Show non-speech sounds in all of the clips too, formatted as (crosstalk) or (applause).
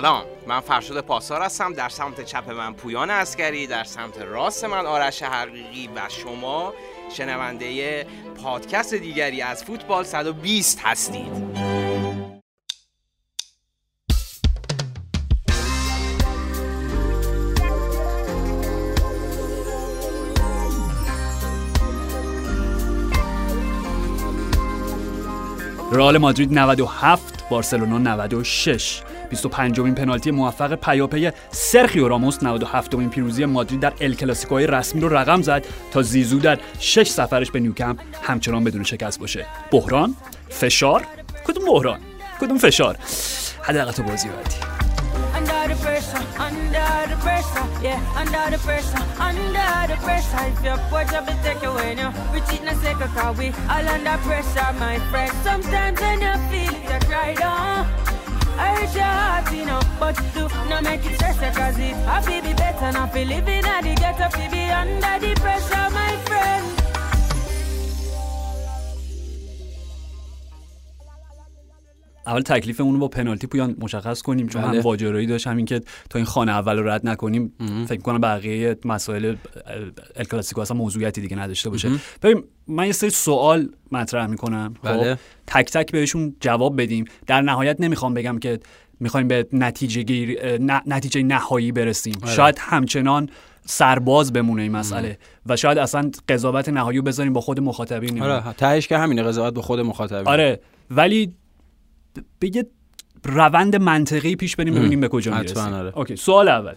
سلام. من فرشاد پاسار هستم. در سمت چپ من پویان اسکری در سمت راست من آرش حقیقی و شما شنونده پادکست دیگری از فوتبال 120 هستید. رئال مادرید 97 بارسلونا 96 25 امین پنالتی موفق پیاپی سرخیو راموس 97 امین پیروزی مادرید در ال کلاسیکوهای رسمی رو رقم زد تا زیزو در 6 سفرش به نیوکمپ همچنان بدون شکست باشه. بحران فشار. کدوم بحران؟ کدوم فشار؟ حداقل تو بازی بعدی. Hurt your heart, you know, but you do not make it stress cause it I feel be better, not Feel living at the ghetto, feel be under the pressure, my friend. اول تکلیفمون رو با پنالتی پویان مشخص کنیم چون بله. هم واجرایی داشت همین که تا این خانه اول رو رد نکنیم فکر کنم بقیه مسائل الکلاسیکو اصلا موضوعیتی دیگه نداشته باشه. ببین من یه سری سوال مطرح می‌کنم. خب بله. تک تک بهشون جواب بدیم. در نهایت نمی‌خوام بگم که می‌خوایم به نتیجه گیر نتیجه نهایی برسیم. بله. شاید همچنان سرباز بمونه این مسئله و شاید اصلا قضاوت نهایی رو بذاریم با خود مخاطبین. آره تهش که همینه قضاوت با خود مخاطبین. آره ولی بگه روند منطقی پیش بریم ببینیم به کجا می‌رسیم. آره. اوکی سوال اول.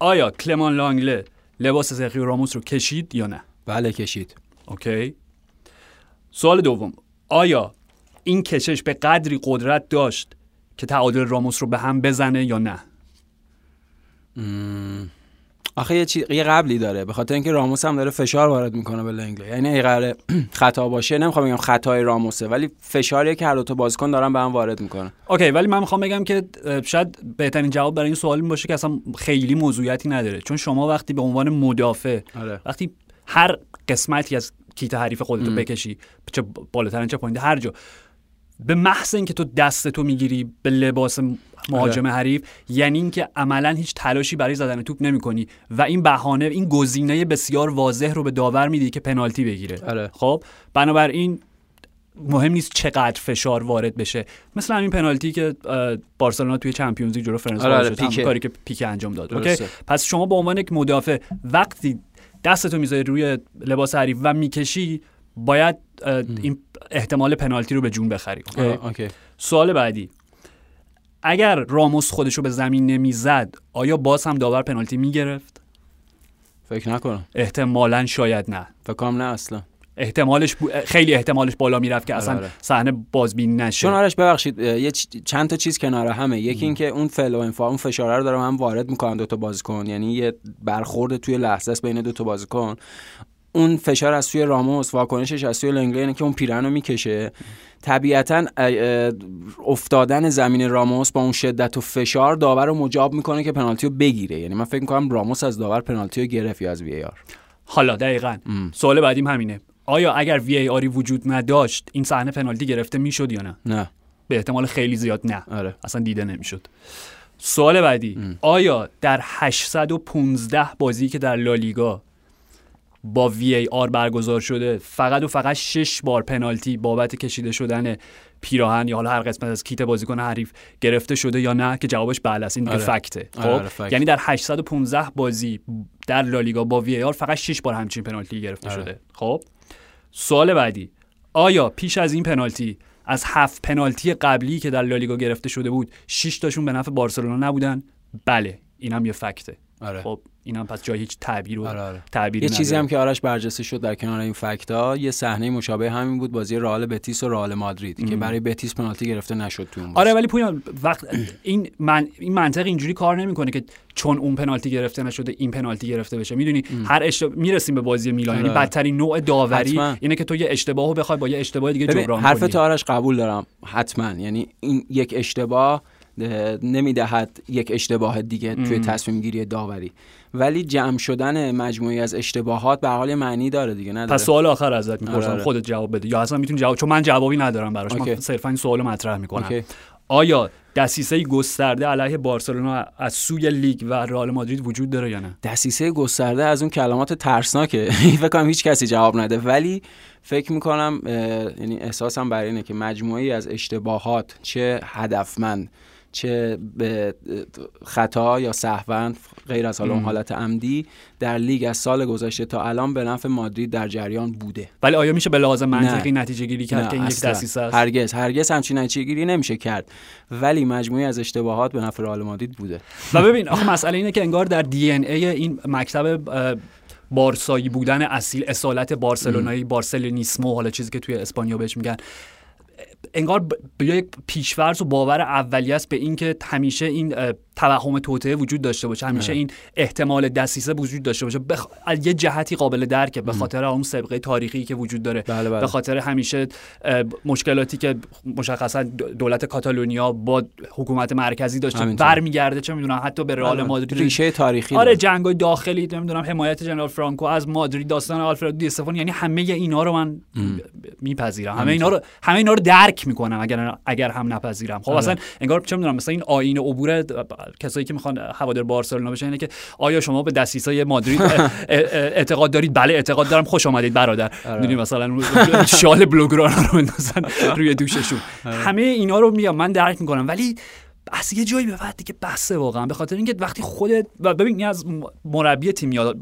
آیا کلمان لانگله لباس سرخیو راموس رو کشید یا نه؟ بله کشید. اوکی. سوال دوم. آیا این کشش به قدری قدرت داشت که تعادل راموس رو به هم بزنه یا نه؟ آخه یه, چی... یه قبلی داره. به خاطر اینکه راموس هم داره فشار وارد می‌کنه به لنگله یعنی اگه (clears throat) خطا باشه. نمی‌خوام بگم خطای راموسه ولی فشاریه که هر دو تا بازیکن دارن به هم وارد می‌کنن. اوکی ولی من می‌خوام بگم که شاید بهترین جواب برای این سوال این باشه که اصلا خیلی موضوعیتی نداره. چون شما وقتی به عنوان مدافع آره. وقتی هر قسمتی از کیت حریف خودتو بکشی چه بالاتر چه پایین هر جا. به محض اینکه تو دستتو می‌گیری به لباس مهاجم آره. حریف یعنی اینکه عملا هیچ تلاشی برای زدن توپ نمی‌کنی و این بهانه این گزینه بسیار واضح رو به داور میدی که پنالتی بگیره. آره. خب؟ بنابراین مهم نیست چقدر فشار وارد بشه. مثل همین پنالتی که بارسلونا توی Champions League جلو فرانسه آره آره کاری که پیکه انجام داد. okay؟ پس شما به عنوان یک مدافع وقتی دستتو می‌ذاری روی لباس حریف و می‌کشی باید این احتمال پنالتی رو به جون بخری. سوال بعدی. اگر راموس خودشو به زمین نمی‌زد آیا باز هم داور پنالتی می‌گرفت؟ فکر نکنم. احتمالا شاید نه. فکر کنم نه اصلا. احتمالش خیلی احتمالش بالا می‌رفت که اصلا آره، آره. صحنه بازبینی نشه. چون آرش ببخشید یه چند تا چیز کنار همه. یکی اینکه اون فعل و انفعال اون فشاره رو دارم هم وارد می‌کنن دو تا بازیکن. یعنی یه برخورد توی لحظه است بین دو تا بازیکن. اون فشار از سوی راموس واکنشش از سوی لنگلی که اون پیرن رو می‌کشه طبیعتا افتادن زمین راموس با اون شدت و فشار داور رو مجاب می‌کنه که پنالتی رو بگیره. یعنی من فکر می‌کنم راموس از داور پنالتی رو گرفت یا از وی آر. حالا دقیقا. سوال بعدیم همینه. آیا اگر وی ای آری وجود نداشت این صحنه پنالتی گرفته می‌شد یا نه؟ نه. به احتمال خیلی زیاد نه. آره. اصلا دیده نمی‌شد. سوال بعدی. آیا در 815 بازی که در لالیگا با وی ای آر برگزار شده. فقط و فقط شش بار پنالتی بابت کشیده شدن پیراهن یا حالا هر قسمت از کیت بازیکن حریف گرفته شده یا نه که جوابش بله است. این دیگه آره. فکته. آره، خب؟ آره یعنی در 815 بازی در لالیگا با وی ای آر فقط 6 بار همچین پنالتی گرفته آره. شده. خب؟ سوال بعدی. آیا پیش از این پنالتی از هفت پنالتی قبلی که در لالیگا گرفته شده بود 6 تاشون به نفع بارسلونا نبودن؟ بله اینم یه فکته. آره. خب اینا پس جای هیچ تعبیر و آره. آره. یه چیزی هم که آرش برجسته شد در کنار این فکتا یه صحنه مشابه همین بود بازی رئال بتیس و رئال مادرید که برای بتیس پنالتی گرفته نشد تو اون آره ولی پویان وقت این من این منطق اینجوری کار نمی‌کنه که چون اون پنالتی گرفته نشده این پنالتی گرفته بشه. می‌دونی هر اشتباه می‌رسیم به بازی میلان. یعنی آره. بدترین نوع داوری حتما. اینه که تو یه اشتباهو بخوای با یه اشتباه دیگه جبران کنی. حرف آرش قبول دارم. حتما. یعنی این یک اشتباه نمی‌دهد یک اشتباه دیگه توی تصمیم گیری داوری. ولی جمع شدن مجموعی از اشتباهات به حال معنی داره دیگه نداره پس سوال آخر ازت می‌پرسم آره. خودت جواب بده یا اصلا می‌تونی جواب چون من جوابی ندارم براش من صرفا این سوالو مطرح می‌کنم. آیا دسیسه گسترده علیه بارسلونا از سوی لیگ و رئال مادرید وجود داره یا نه؟ دسیسه گسترده از اون کلمات ترسناکه. (laughs) فکر کنم هیچ کسی جواب نده. ولی فکر می‌کنم یعنی احساسم بر اینه که مجموعی از اشتباهات چه هدفمند چه به خطا یا سهوا غیر از حالا حالت عمدی در لیگ از سال گذشته تا الان به نفع مادرید در جریان بوده. ولی آیا میشه به لحاظ منطقی نتیجه گیری کرد که این یک دسیسه است؟ هرگز هرگز همچین نتیجه گیری نمیشه کرد. ولی مجموعی از اشتباهات به نفع رئال مادرید بوده. و ببین آخه مسئله اینه که انگار در دی ان ای این مکتب بارسایی بودن اصیل اصالت بارسلونایی بارسلونیسمو حالا چیزی که توی اسپانیا بهش میگن انگار به یک پیشورز و باور اولیه است به اینکه همیشه این توهم توطئه وجود داشته باشه. همیشه این احتمال دسیسه وجود داشته باشه. بخ... یه جهتی قابل درکه به خاطر اون سابقه تاریخی که وجود داره. بله بله. به خاطر همیشه مشکلاتی که مشخصا دولت کاتالونیا با حکومت مرکزی داشته برمیگرده چه می‌دونم حتی به رئال بله. مادرید. ریشه تاریخی آره جنگ داخلی نمی‌دونم حمایت جنرال فرانکو از مادرید داستان آلفردو دی استفان یعنی همه اینا رو من میپذیرم. همه اینا رو همه اینا رو درک می‌کنم اگر اگر هم نپذیرم. خب اصلا انگار چه می‌دونم مثلا این آیین عبور کسایی که می‌خوان هوادار بارسلونا بشن اینه که آیا شما به دسیسای مادرید اعتقاد دارید؟ بله اعتقاد دارم. خوش آمدید برادر. آره. می‌دونی مثلا شال بلوگرانا رو بندازن روی دوششون. آره. همه اینا رو میام من درک می‌کنم. ولی از یه جایی به بعد دیگه بسه واقعا. به خاطر اینکه وقتی خودت و ببین از مربی تیم یاد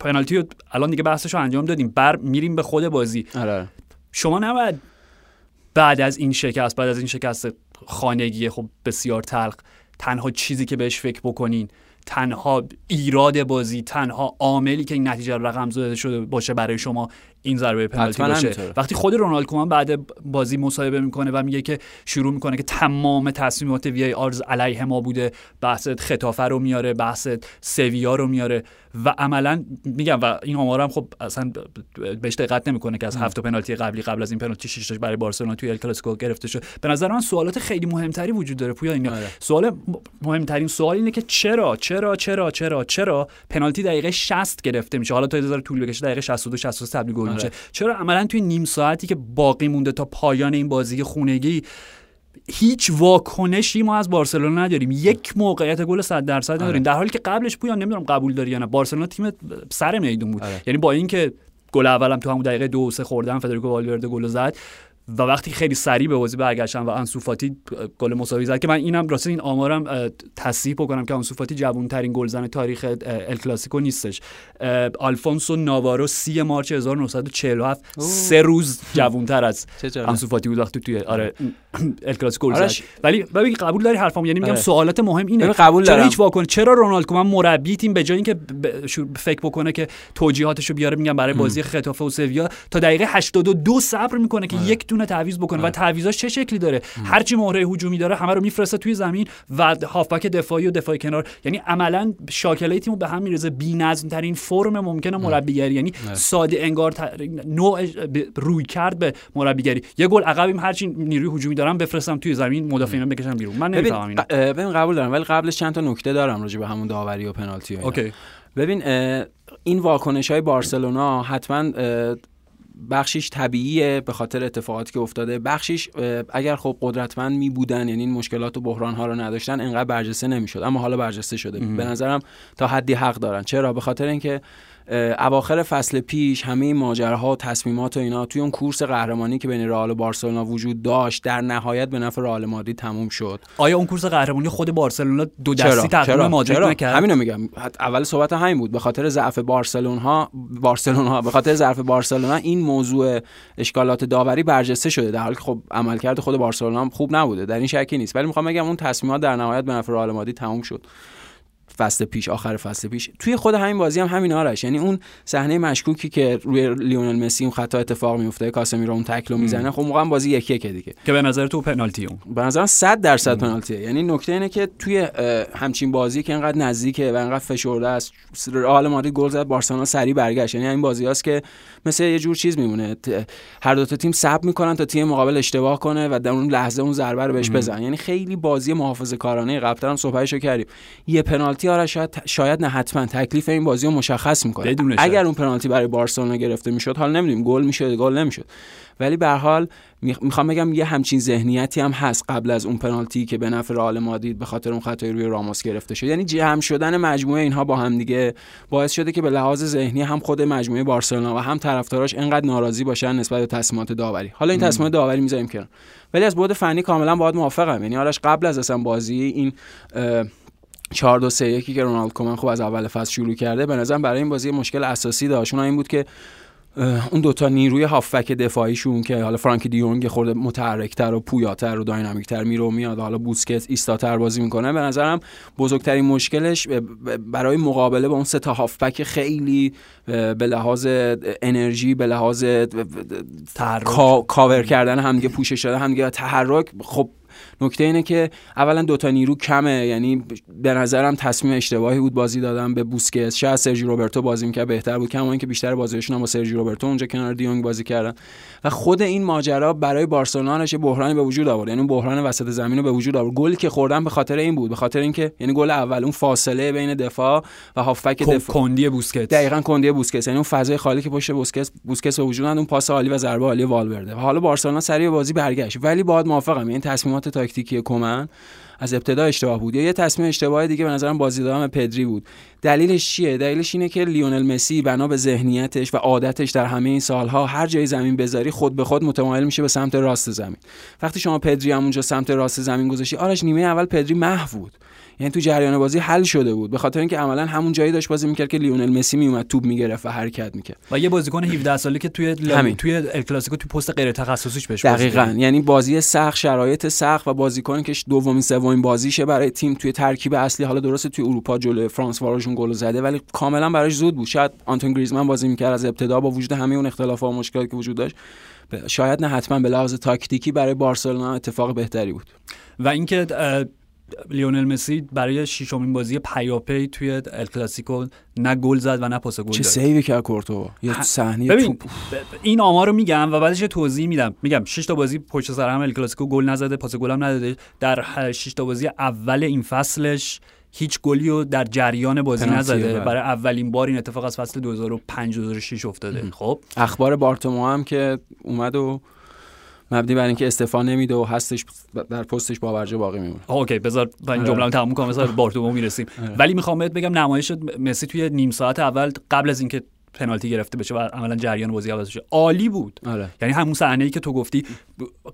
پنالتی رو الان دیگه بحثش رو انجام دادیم. بر میریم به خود بازی. آره. شما نباید بعد از این شکست بعد از این شکست خانگی خب بسیار تلخ تنها چیزی که بهش فکر بکنین تنها ایراد بازی تنها عاملی که این نتیجه رقم زده شده باشه برای شما این ضربه پنالتی باشه. وقتی خود رونالد کومان بعد بازی مصاحبه می‌کنه و میگه که شروع می‌کنه که تمام تصمیمات وی آرز علیه ما بوده بحث خطافه رو میاره بحث سویا رو میاره و عملا میگم و این آمارم خب اصلا بهش دقت نمی‌کنه که از هفت پنالتی قبلی قبل از این پنالتی شش برای بارسلونا توی ال کلاسیکو گرفته شد. به نظر من سوالات خیلی مهمتری وجود داره پویا اینا. آره. سوال مهمترین سوال اینه که چرا چرا چرا چرا چرا پنالتی دقیقه 60 گرفته میشه؟ حالا تا یه طول بکشه دقیقه 62 63 تبدیل گل میشه چرا عملا توی نیم ساعتی که باقی مونده تا پایان این بازی خونگی هیچ واکنشی ما از بارسلونا نداریم یک موقعیت گل 100 درصد نداریم آره. در حالی که قبلش پویان نمی‌دونم قبول داری یا نه بارسلونا تیم سر میدون بود آره. یعنی با اینکه گل اولم تو همون دقیقه دو سه خوردن فدریکو والورده گل زد و وقتی خیلی سریع به بازی برگشتن و انسوفاتی گل مساوی زد که من اینم راستی این آمارم تصحیح بکنم که انسوفاتی جوان ترین گلزن تاریخ ال کلاسیکو نیستش. آلفونسو ناوارو 30 مارچ 1947 سه روز جوانتر از (laughs) انسوفاتی بود وقتی توی آره ال کلاسیکو زد. ولی ببین قبول داری حرفم یعنی میگم آره. سوالات مهم اینه. قبول چرا هیچ واکن چرا رونالد کومن مربی تیم به جای اینکه فکر بکنه که توجیهاتشو بیاره میگم برای بازی خطافه و سویا تا دقیقه 82 صبر می‌کنه که آره. یک دونه تعویض بکنه و آره. تعویضاش چه شکلی داره؟ هر چی مهره هجومی داره همه رو میفرسته توی زمین و هافبک دفاعی و دفاعی کنار. یعنی عملا شاکله تیمو به هم میرزه بی‌نظم ترین فرم ممکنه مربیگری. یعنی ساده انگار نوع روی کرد به مربیگری. یه گل عقبیم هر چی نیروی هجومی دارم بفرستم توی زمین مدافعین بکشم بیرون. من نمی‌فهمم اینو. ببین قبول دارم ولی قبلش چند تا نکته دارم راجع به همون داوری و پنالتی اوکی. ببین این واکنش های بارسلونا حتما بخشیش طبیعیه به خاطر اتفاقاتی که افتاده. بخشیش اگر خب قدرتمند می بودن یعنی این مشکلات و بحران ها رو نداشتن انقدر برجسته نمی‌شد. اما حالا برجسته شده. به نظرم تا حدی حق دارن. چرا؟ به خاطر اینکه اواخر فصل پیش همه این ماجراها و تصمیمات و اینا توی اون کورس قهرمانی که بین رئال و بارسلونا وجود داشت در نهایت به نفع رئال مادرید تموم شد. آیا اون کورس قهرمانی خود بارسلونا دو دستی تقریبا مادرید نکرد؟ همینو میگم. اول صحبت همین بود. به خاطر ضعف بارسلونا بارسلونا به خاطر ضعف بارسلونا این موضوع اشکالات داوری برجسته شده. در حالی که خب عملکرد خود بارسلونا خوب نبوده. در این شکی نیست. ولی می‌خوام بگم اون تصمیمات در نهایت به نفع رئال مادرید تموم شد. فصل پیش آخر فصل پیش. توی خود همین بازی هم همین آرش. یعنی اون صحنه مشکوکی که روی لیونل مسی اون خطا اتفاق میفته کاسمیرو اون تکلو می‌زنه خب موقع بازی یک یک دیگه. که به نظر تو پنالتی اون. به نظر 100 درصد پنالتیه یعنی نکته اینه که توی همچین بازی که انقدر نزدیکه و انقدر فشرده است رئال مادرید گل زد بارسلونا سری برگشت. یعنی این بازی هست که مثل یه جور چیز میمونه. هر دو تا تیم صبر می‌کنن تا تیم مقابل اشتباه کنه و در اون لحظه اون ضربه رو بهش بزنن. یعنی خیلی بازی محافظه‌کارانه. قبلا هم صحبتشو کردیم. یه پنالتی آرش شاید شاید نه حتما. تکلیف این بازی رو مشخص می‌کنه. بدون. اگر اون پنالتی برای بارسلونا گرفته می‌شد حالا نمی‌دونیم گل می‌شد گل نمی‌شد. ولی به هر حال میخ- می‌خوام بگم یه همچین ذهنیتی هم هست قبل از اون پنالتی که به نفع رئال مادرید به خاطر اون خطای روی راموس گرفته شد. یعنی جمع شدن مجموعه اینها با هم دیگه باعث شده که به لحاظ ذهنی هم خود مجموعه بارسلونا و هم طرفداراش انقدر ناراضی باشن نسبت به تصمیمات داوری. حالا این تصمیمات داوری می‌ذاریم کنار. ولی از بعد فنی کاملا باید موافقم. یعنی آرش قبل از اصلا بازی این 4 2 3 1 که رونالد کومن خوب از اول فصل شروع کرده به نظرم برای این بازی مشکل اساسی داشت. اونها این بود که اون دوتا نیروی هافک دفاعیشون که حالا فرانک دیونگ خورده متحرکتر و پویاتر و داینامیکتر میره و میاد حالا بوسکت ایستاتر بازی می‌کنه. به نظرم بزرگترین مشکلش برای مقابله با اون سه تا هافبک خیلی به لحاظ انرژی به لحاظ کاور کردن همدیگه پوشش دادن همدیگه تحرک. خب نکته اینه که اولا دوتا نیرو کمه یعنی به نظرم تصمیم اشتباهی بود بازی دادن به بوسکت شاید سرژی روبرتو بازی می‌کرد بهتر بود کما اینکه بیشتر بازیشون هم با سرژی روبرتو اونجا کنار دیونگ بازی کردن. و خود این ماجرا برای بارسلونا نشه بحرانی به وجود آورد یعنی اون بحران وسط زمین رو به وجود آورد. گلی که خوردن به خاطر این بود به خاطر اینکه یعنی گل اول اون فاصله بین دفاع و هافبک کن- دفاع. کندی بوسکت دقیقا کندی بوسکس یعنی اون فضای خالی که پشت بوسکس بوسکس به وجود اون پاس عالی و ضربه عالی والورده. و حالا بارسلونا سریع بازی برگشت. ولی باید موافقم این تصمیمات تاکتیکی کومن از ابتدا اشتباه بود. یا یه تصمیم اشتباه دیگه به نظرم بازی دادن پدری بود. دلیلش چیه؟ دلیلش اینه که لیونل مسی بنا به ذهنیتش و عادتش در همه این سالها هر جای زمین بذاری خود به خود متمایل میشه به سمت راست زمین. وقتی شما پدری هم اونجا سمت راست زمین گذاشتی آرش نیمه اول پدری محو بود. یعنی تو جریان بازی حل شده بود. به خاطر اینکه عملا همون جایی داشت بازی می‌کرد که لیونل مسی میومد توپ می‌گرفت و حرکت می‌کرد. و یه بازیکن 17 ساله که توی همین. توی ال کلاسیکو توی پست غیر تخصصیش بهش دقیقا. یعنی بازی سخت شرایط سخت و بازیکنی که دومین سومین بازیشه برای تیم توی ترکیب اصلی. حالا درسته توی اروپا جلوی فرانس وارشون گل زده ولی کاملا براش زود بود. شاید آنتون گریزمان بازی می‌کرد از ابتدا با وجود همه اون اختلافات و مشکلاتی که وجود داشت. شاید نه حتما به لحاظ تاکتیکی برای بارسلونا اتفاق بهتری بود. و اینکه لیونل مسی برای ششمین بازی پیاپی توی ال کلاسیکو نه گل زد و نه پاس گل چه سیوی کرد کورتوا یه صحنه ببین این آمار رو میگم و بعدش یه توضیح میدم. میگم 6 تا بازی پشت سر هم ال کلاسیکو گل نزده پاس گل هم نداده. در 6 تا بازی اول این فصلش هیچ گلی رو در جریان بازی نزده. بله. برای اولین بار این اتفاق از فصل 2005 2006 افتاده. خب؟ اخبار بارتومو هم که اومد و مبنی بر اینکه استعفا نمیده و هستش در پستش پابرجا باقی میمونه. اوکی بذار من این آره. جمله تموم کنم مثلا بارتومئو می‌رسیم. (laughs) ولی می‌خوام بهت بگم نمایش مسی توی نیم ساعت اول قبل از اینکه پنالتی گرفته بشه و عملا جریان بازی عوض بشه عالی بود آره یعنی همون صحنه ای که تو گفتی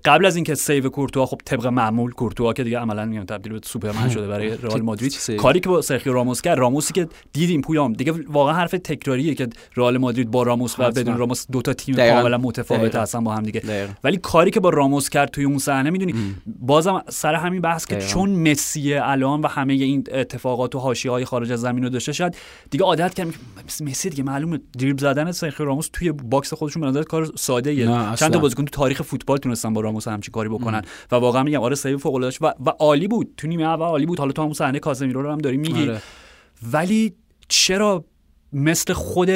قبل از اینکه save کورتوا خب طبق معمول کورتوا که دیگه عملا میگم تبدیل به سوپرمن شده برای رئال مادرید. کاری که با سرخیو راموس کرد راموسی که دیدیم پویام دیگه واقعا حرف تکراریه که رئال مادرید با راموس و. بدون راموس دو تا تیم. کاملا متفاوت. هستن با هم دیگه دقیقاً. ولی کاری که با راموس کرد توی اون صحنه می‌دونی بازم سر همین بحث که. چون مسی الان و همه این اتفاقات و حاشیه های خارج از زمین رو داشته شاید دیگه عادت کرد مثل مسی دیگه معلومه دریبل زدن سرخیو راموس توی box خودشون به نظر کار ساده ایه. چند. تا بازیکن تو تاریخ فوتبال تونستن با راموس همچین کاری بکنن و واقعا میگم آره save فوق العاده و, و عالی بود. تو نیمه اول عالی بود. حالا تو همون صحنه کاسمیرو رو هم داری میگی. آره. ولی چرا مثل خود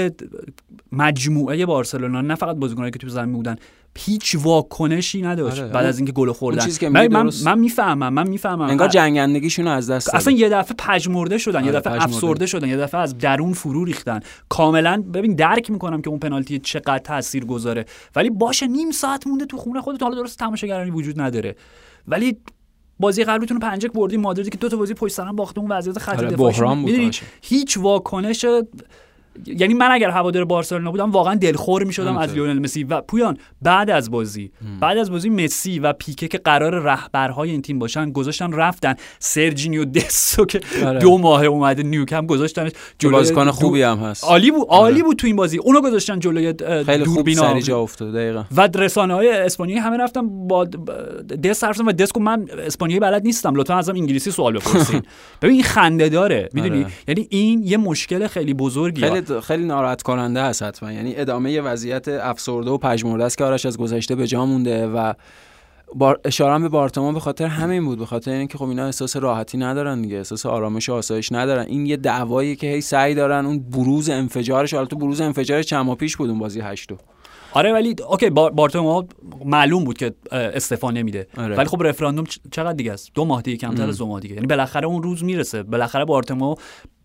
مجموعه بارسلونا نه فقط بازیکنایی که تو زمین بودن هیچ واکنشی نداشت آره. بعد از اینکه گل خوردن چیزی که من, من. من می‌فهمم من می‌فهمم انگار جنگندگیشون از دست اصلا. یه دفعه پژمرده شدن یه آره، دفعه پژمرده. افسرده شدن یه دفعه از درون فرو ریختن کاملا ببین درک می‌کنم که اون پنالتی چقدر تاثیر گذاره ولی باشه نیم ساعت مونده تو خونه خودت حالا درست تماشاگرانی وجود نداره ولی بازی قبلیتون رو پنجک بردیم مادریدی که دو تا بازی پشت سر هم باخته اون وضعیت خط آره، باشه. هیچ واکنش یعنی من اگر هوادار بارسلونا بودم واقعا دلخور می‌شدم از. لیونل مسی. و پویان بعد از بازی بعد از بازی مسی و پیکه که قرار رهبرهای این تیم باشن گذاشتن رفتن. سرجینیو دسو که آره. دو ماه اومده نیوکم گذاشتنش. جلوی بازیکن خوبی هم هست. عالی بود عالی بود تو این بازی. اونو گذاشتن جلوی اه، خیلی خوب دوربینا. سری جا افتاد دقیقا. و رسانه های اسپانیایی همه رفتم با دست حرف و دسکو من اسپانیایی بلد نیستم لطفا ازم انگلیسی سوال بپرسین. (laughs) ببین این خنده داره می‌دونی؟ آره. یعنی این یه مشکل خیلی بزرگیه. خیلی خیلی ناراحت کننده است حتما. یعنی ادامه وضعیت افسرده و پژمرده است که آرش از گذشته به جا مونده و بار اشاره به بارتما به خاطر همین بود به خاطر اینکه خب اینا احساس راحتی ندارن دیگه احساس آرامش و آسایش ندارن. این یه دعوایی که هی سعی دارن اون بروز انفجارش حالا تو بروز انفجارش چند پیش بود اون بازی هشتو. آره ولی اوکی بارتومو معلوم بود که استفا نمیده. آره. ولی خب رفراندوم چقدر دیگه است؟ دو ماه دیگه کمتر از دو ماه دیگه. یعنی بالاخره اون روز می‌رسه. بالاخره بارتومو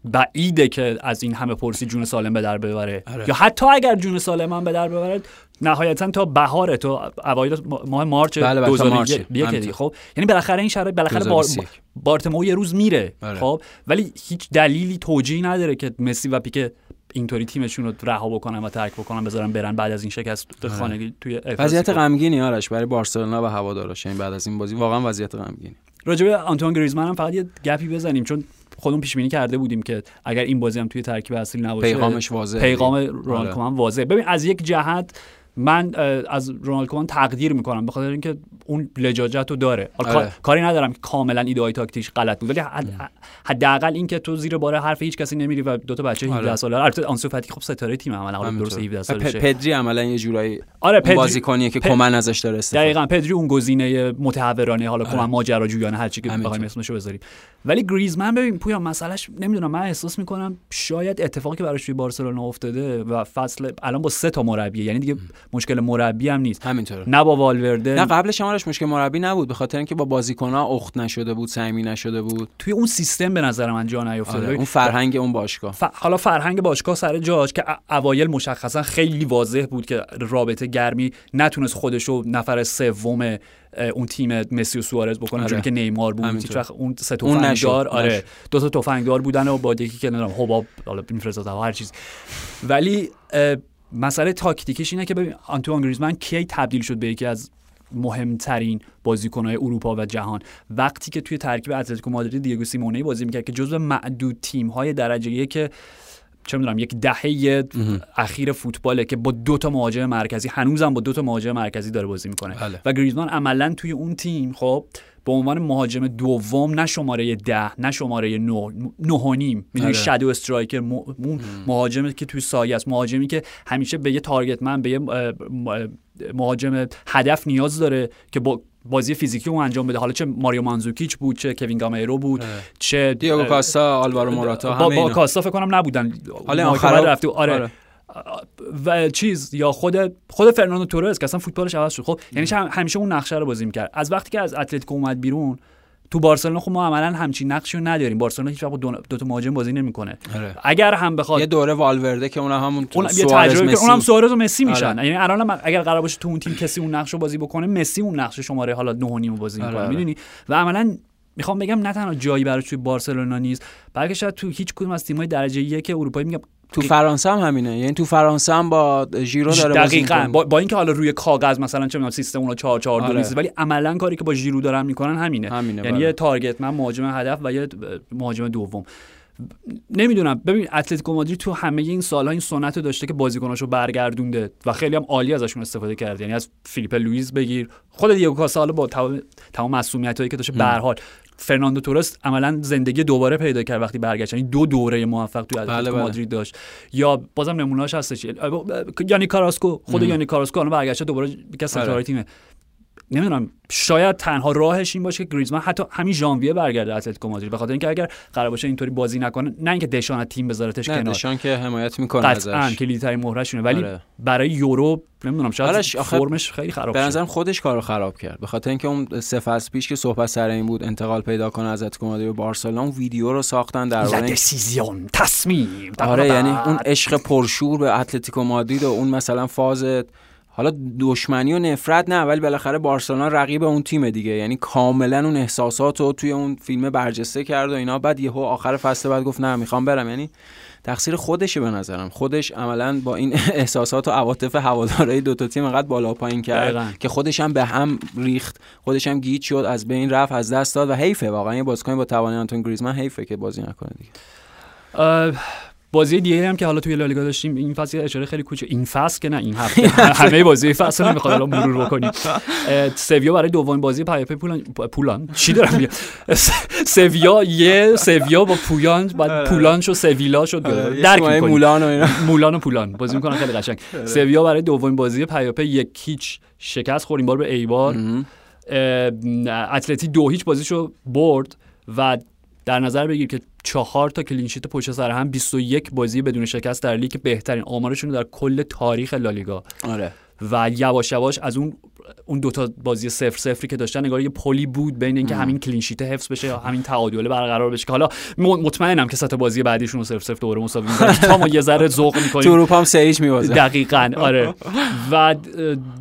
بعیده که از این همه پرسی جون سالم به در ببره. آره. یا حتی اگر جون سالم هم به در ببره نهایتا تا بهار تو اوایل ماه مارچ بله 2001 بله خب؟ یعنی بالاخره این شرایط بالاخره بار... بارتمو یه روز میره. آره. خب؟ ولی هیچ دلیلی توجیهی نداره که مسی و پیکه اینطوری تیمشون رو رها بکنن و ترک بکنن بذارن برن بعد از این شکست آره. خانگی توی وضعیت غمگینی آرش برای بارسلونا و هوادارش این بعد از این بازی واقعا وضعیت غمگینی. راجع به آنتوان گریزمان هم فقط یه گپی بزنیم چون خودمون پیش بینی کرده بودیم که اگر این بازی هم توی ترکیب اصلی نباشه پیغامش واضحه پیغام رونالد آره. واضحه ببین از یک جهت من از رونالد کومان تقدیر می‌کنم به خاطر اینکه اون لجاجت رو داره آره. کاری ندارم که کاملا ایده های تاکتیش غلط بود ولی حداقل اینکه تو زیر بار حرف هیچ کسی نمیری و دو تا بچه 17 آره. ساله البته آنسو فاتی خب ستاره تیم عملا حالا درست 17 سالشه پدری عملا یه جورایی آره پدری... بازیکنیه که کمن ازش داره استفاده. دقیقاً پدری اون گزینه متحورانه حالا آره. کمن ماجراجویانه هر چی که بخوایم اسمشو بذاریم. ولی گریزمن ببین پویا مسئلهش نمی‌دونم من احساس می‌کنم شاید اتفاقی که براش توی بارسلونا افتاده و فصل الان با سه تا مربی یعنی دیگه مشکل مربی هم نیست. همینطوره. نه با والورده. نه قبلش همارش مشکل مربی نبود به خاطر اینکه با بازیکن‌ها اخت نشده بود صمیمی نشده بود. توی اون سیستم به نظر من جا نیافتاده آره. اون فرهنگ اون باشگاه. ف... حالا فرهنگ باشگاه سر جاش که اوایل مشخصا خیلی واضح بود که رابطه گرمی نتونست خودشو نفر سوم اون تیم مسی و سوارز بکنه آره. که نیمار بود. هیچ وقت اون سه تفنگدار آره دو تا تفنگدار بودن و با یکی که نمی‌دونم حباب حالا هر چیز ولی مسئله تاکتیکش اینه که ببین آنتوان گریزمن کی تبدیل شد به یکی از مهمترین بازیکنهای اروپا و جهان وقتی که توی ترکیب اتلتیکو مادرید دیگو سیمونه بازی می‌کرد که جزو معدود تیم های درجه که چه می‌دونم یک دهه اخیر فوتباله که با دو تا مهاجم مرکزی هنوزم با دو تا مهاجم مرکزی داره بازی می‌کنه بله. و گریزمان عملا توی اون تیم خب به عنوان مهاجم دوم نه شماره ده نه شماره نه نه و نیم. می‌دونی شادو استرایکر مهاجمی که توی سایه است مهاجمی که همیشه به یه تارگت من به یه مهاجم هدف نیاز داره که با بازی فیزیکی اون انجام بده. حالا چه ماریو مانزوکیچ بود چه کوین گامیرو بود چه دیگو کاستا آلوارو موراتا با, با کاستا فکر کنم نبودن. حالا آخر رفته. آره. آره. و چیز یا خود خود فرناندو تورز که اصلا فوتبالش عوض شد. خب یعنی همیشه اون نقشه رو بازی می‌کرد. از وقتی که از اتلتیکو اومد بیرون تو بارسلونا خب ما عملا همچین نقشی رو نداریم. بارسلونا هیچ وقت دو, تا مهاجم بازی نمی‌کنه. آره. اگر هم بخواد یه دوره والورده که اون همون اون یه تجربه که اونم سوارز و مسی میشن. آره. یعنی الان اگر قرار باشه تو اون تیم کسی اون نقش رو بازی بکنه مسی اون نقش شماره حالا 9 و بازی می‌کنه. آره. می‌دونی؟ و عملا می‌خوام بگم نه تنها جایی براش توی بارسلونا نیست بلکه شاید تو هیچ کدوم از تیم‌های درجه یک اروپایی میگم تو فرانسه هم همینه. یعنی تو فرانسه هم با ژیرو داره دقیقاً. با, با اینکه حالا روی کاغذ مثلا چه سیستم اون 4 4 2 نیست ولی عملا کاری که با ژیرو دارن می‌کنن همینه, همینه یعنی بله. یه target man مهاجم هدف و یه مهاجم دوم. نمی‌دونم. ببین اتلتیکو مادرید تو همه این سالها این سنت داشته که بازیکناشو برگردونده و خیلی هم عالی ازشون استفاده کرده. یعنی از فیلیپ لوئیس بگیر. خود دیگو کاستا با تمام مسئولیتایی که داشته به حال. فرناندو تورست عملا زندگی دوباره پیدا کرد وقتی برگشت. یعنی دو دوره موفق توی اتلتیکو بله بله. مادرید داشت. یا بازم نمونه‌اش هستش. یعنی کاراسکو خود یعنی کاراسکو الان برگشت دوباره یکی از آره. تیمه. نمی‌دونم شاید تنها راهش این باشه که گریزمان حتی همین ژانویه برگرده اتلتیکو مادرید. به خاطر اینکه اگر قرار باشه اینطوری بازی نکنه نه اینکه دشان تیم بذارتش کنار. دشان که حمایت می‌کنه ازش. کلیدترین مهرشونه ولی آره. برای یورو نمی‌دونم شاید فرمش خیلی خراب به نظرم خودش کارو خراب کرد. به خاطر اینکه اون سه فصل پیش که صحبت سر این بود انتقال پیدا کنه از اتلتیکو مادرید به بارسلونا ویدیو رو ساختن در مورد تصمیم. آره یعنی اون عشق پرشور به اتلتیکو مادرید و اون مثلا فاز حالا دشمنی و نفرت نه ولی بالاخره بارسلونا رقیب اون تیم دیگه. یعنی کاملا اون احساسات رو توی اون فیلم برجسته کرد و اینا. بعد یهو آخر فصل بعد گفت نه می‌خوام برم. یعنی تقصیر خودشه به نظرم. خودش عملا با این (laughs) احساسات و عواطف هوادارهای دو تا تیم انقدر بالا پایین کرد که خودش هم به هم ریخت. خودش هم گیج شد از بین رفت از دست داد و حیفه. واقعا یه بازیکن با توان آنتون گریزمان حیفه که بازی نکنه دیگه. بازی دیگه هم که حالا توی لالیگا داشتیم این فصل اشاره خیلی کوچه این فصل که نه این هفته. (laughs) همه بازی فصل نمی‌خواد الان مرور بکنیم سویا برای دومین بازی پیاپی پولان. پولان. چی دارم میگم؟ سویا یه سویا با پویان بعد آره. پولان شد سویلا شد. آره، درک مولان و اینا. مولان و پولان. بازی می‌کنن خیلی قشنگ. آره. سویا برای دومین بازی پیاپی یک هیچ شکست خوریم بار به ایبار. اتلتی دو هیچ بازیشو برد و در نظر بگیر که چهار تا clean sheet پشت سر هم 21 بازی بدون شکست در لیگ بهترین آمارشون در کل تاریخ لالیگا. آره. و یواش یواش از اون اون دوتا بازی صفر صفری که داشتن انگار یه پلی بود بین اینکه همین clean sheet حفظ بشه یا همین تعادله برقرار بشه که حالا مطمئنم که تا بازی بعدیشون رو صفر صفر دوباره مساوی می‌کنن. تا ما یه ذره ذوق تو می‌کنیم اروپا هم می‌بازه دقیقا آره. (laughs) و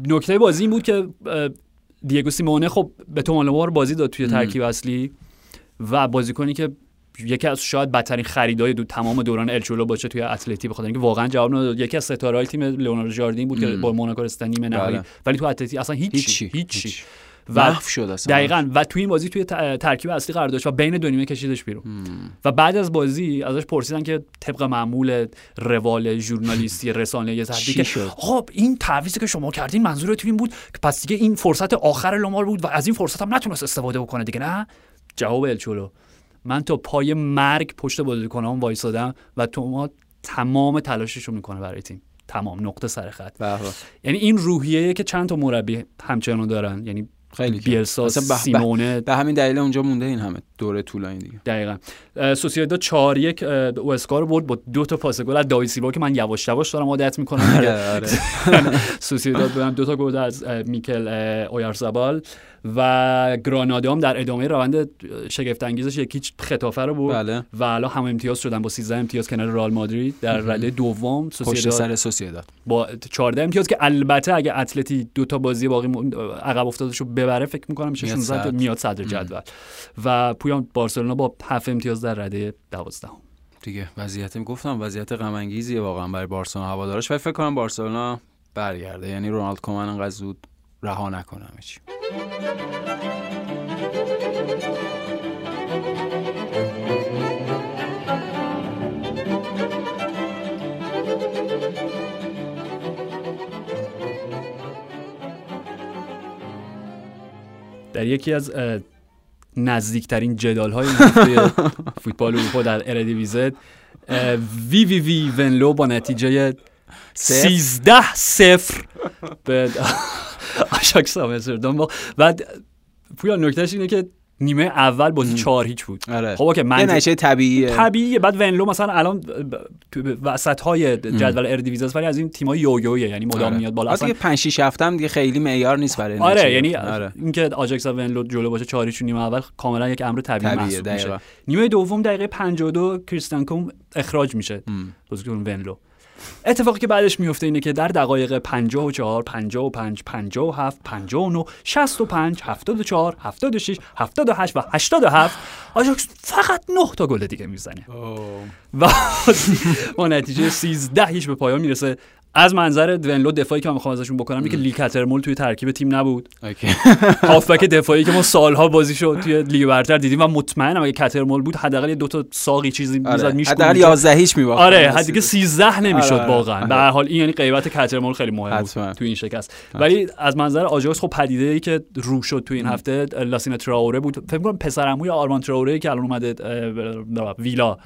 نکته بازی این بود که دیگو سیمونه خب به تو بازی داد توی ترکیب اصلی. و بازیکنی که یکی از شاید بدترین خریدای دو تمام دوران الچولو باشه توی اتلتی بخاطر اینکه واقعا جواب نداد. یکی از ستاره‌های تیم لئوناردو جاردین بود که با موناکو رسیدن نیمه نهایی. بله. ولی تو اتلتی اصلا هیچ هیچی هیچ هیچ. و شد اصلا. دقیقا. و توی این بازی توی ترکیب اصلی قرار داشت و بین دو نیمه کشیدش بیرون. و بعد از بازی ازش پرسیدن که طبق معمول روال ژورنالیستی (laughs) رسانه یه که؟ خب این تعویضی که شما کردین منظورتون این بود که پس دیگه این فرصت آخر لامار بود و از این فرصت هم نتونست استفاده بکنه دیگه نه؟ جواب الچولو من تا پای مرگ پشت بازیکنام وایسادم و تو ما تمام تلاششو می‌کنه برای تیم. تمام نقطه سر خط. یعنی این روحیه که چند تا مربی همچنان دارن. یعنی خیلی بیلسا سیمونه. به همین دلیل اونجا مونده این همه دوره طولانی دیگه. دقیقا. سوسییداد 4 1 اوسکا رو برد با دو تا پاس گل. از داوید سیلوا که من یواش یواش دارم عادت می‌کنم (laughs) آره آره. (laughs) سوسییداد برم دو تا گل از میکل اویارزابال. و گرانادا هم در ادامه روند شگفت انگیزش یکی خطافه رو برد. بله. و الان هم امتیاز شدن. با 13 امتیاز کنار رئال مادرید. در رده دوم پشت سوسییداد سر سوسییداد با 14 امتیاز که البته اگه اتلتی دو تا بازی باقی عقب افتادشو ببره فکر می‌کنم میشه میاد 16 صدر. میاد صدر جدول. و پویان بارسلونا با 7 امتیاز در رده 12 دیگه وضعیت گفتم وضعیت غم انگیزیه واقعا برای بارسلونا هوادارش و فکر کنم بارسلونا برگرده. یعنی رونالد کومن انقدر زود رها چی در یکی از نزدیکترین جدال های (laughs) فوتبال اروپا در اردیویزه وی وی وی ونلو با نتیجه صفر. 13 صفر به آشاکس آمستردام با بعد پویا نکتهش اینه که نیمه اول بازی 4 هیچ بود. آره. خب اوکی من نشه طبیعیه. طبیعیه. بعد ونلو مثلا الان وسط های جدول اردیویزه ولی از این تیمای یویویه. یعنی مدام آره. میاد بالا. اصلا دیگه 5 6 هفته هم دیگه خیلی معیار نیست برای آره. یعنی آره. اینکه آجاکس و ونلو جلو باشه چاریشون نیمه اول کاملا یک امر طبیعی طبیعیه محسوب میشه. نیمه دوم دقیقه 52 کریستیان کوم اخراج میشه. بازیکن ونلو. اتفاقی که بعدش میفته اینه که در دقایق 54 55 57 59 65 74 76 78 و 87 آژاکس فقط 9 تا گل دیگه می‌زنه. و (laughs) با نتیجه 13 هیچ به پایان می‌رسه. از منظر ونلو دفاعی که من می‌خوام ازشون بکنم که لی کاترمول توی ترکیب تیم نبود. اوکی. (laughs) هافبک دفاعی که ما سالها بازیش رو توی لیگ برتر دیدیم و مطمئنم اگه کاترمول بود حداقل دو تا ساقی چیزی می‌زد آره می‌شد حداقل 11 هیچ میباخت. آره حد دیگه 13 نمی‌شد آره، آره، واقعا. آره. به هر حال این یعنی غیبت کاترمول خیلی مهم. بود توی این شکست. ولی از منظر آژاکس خب پدیده ای که رو شد توی این هفته لاسینا تراوره بود. فکر کنم پسرعموی برتران تراوره که الان اومده ویلا.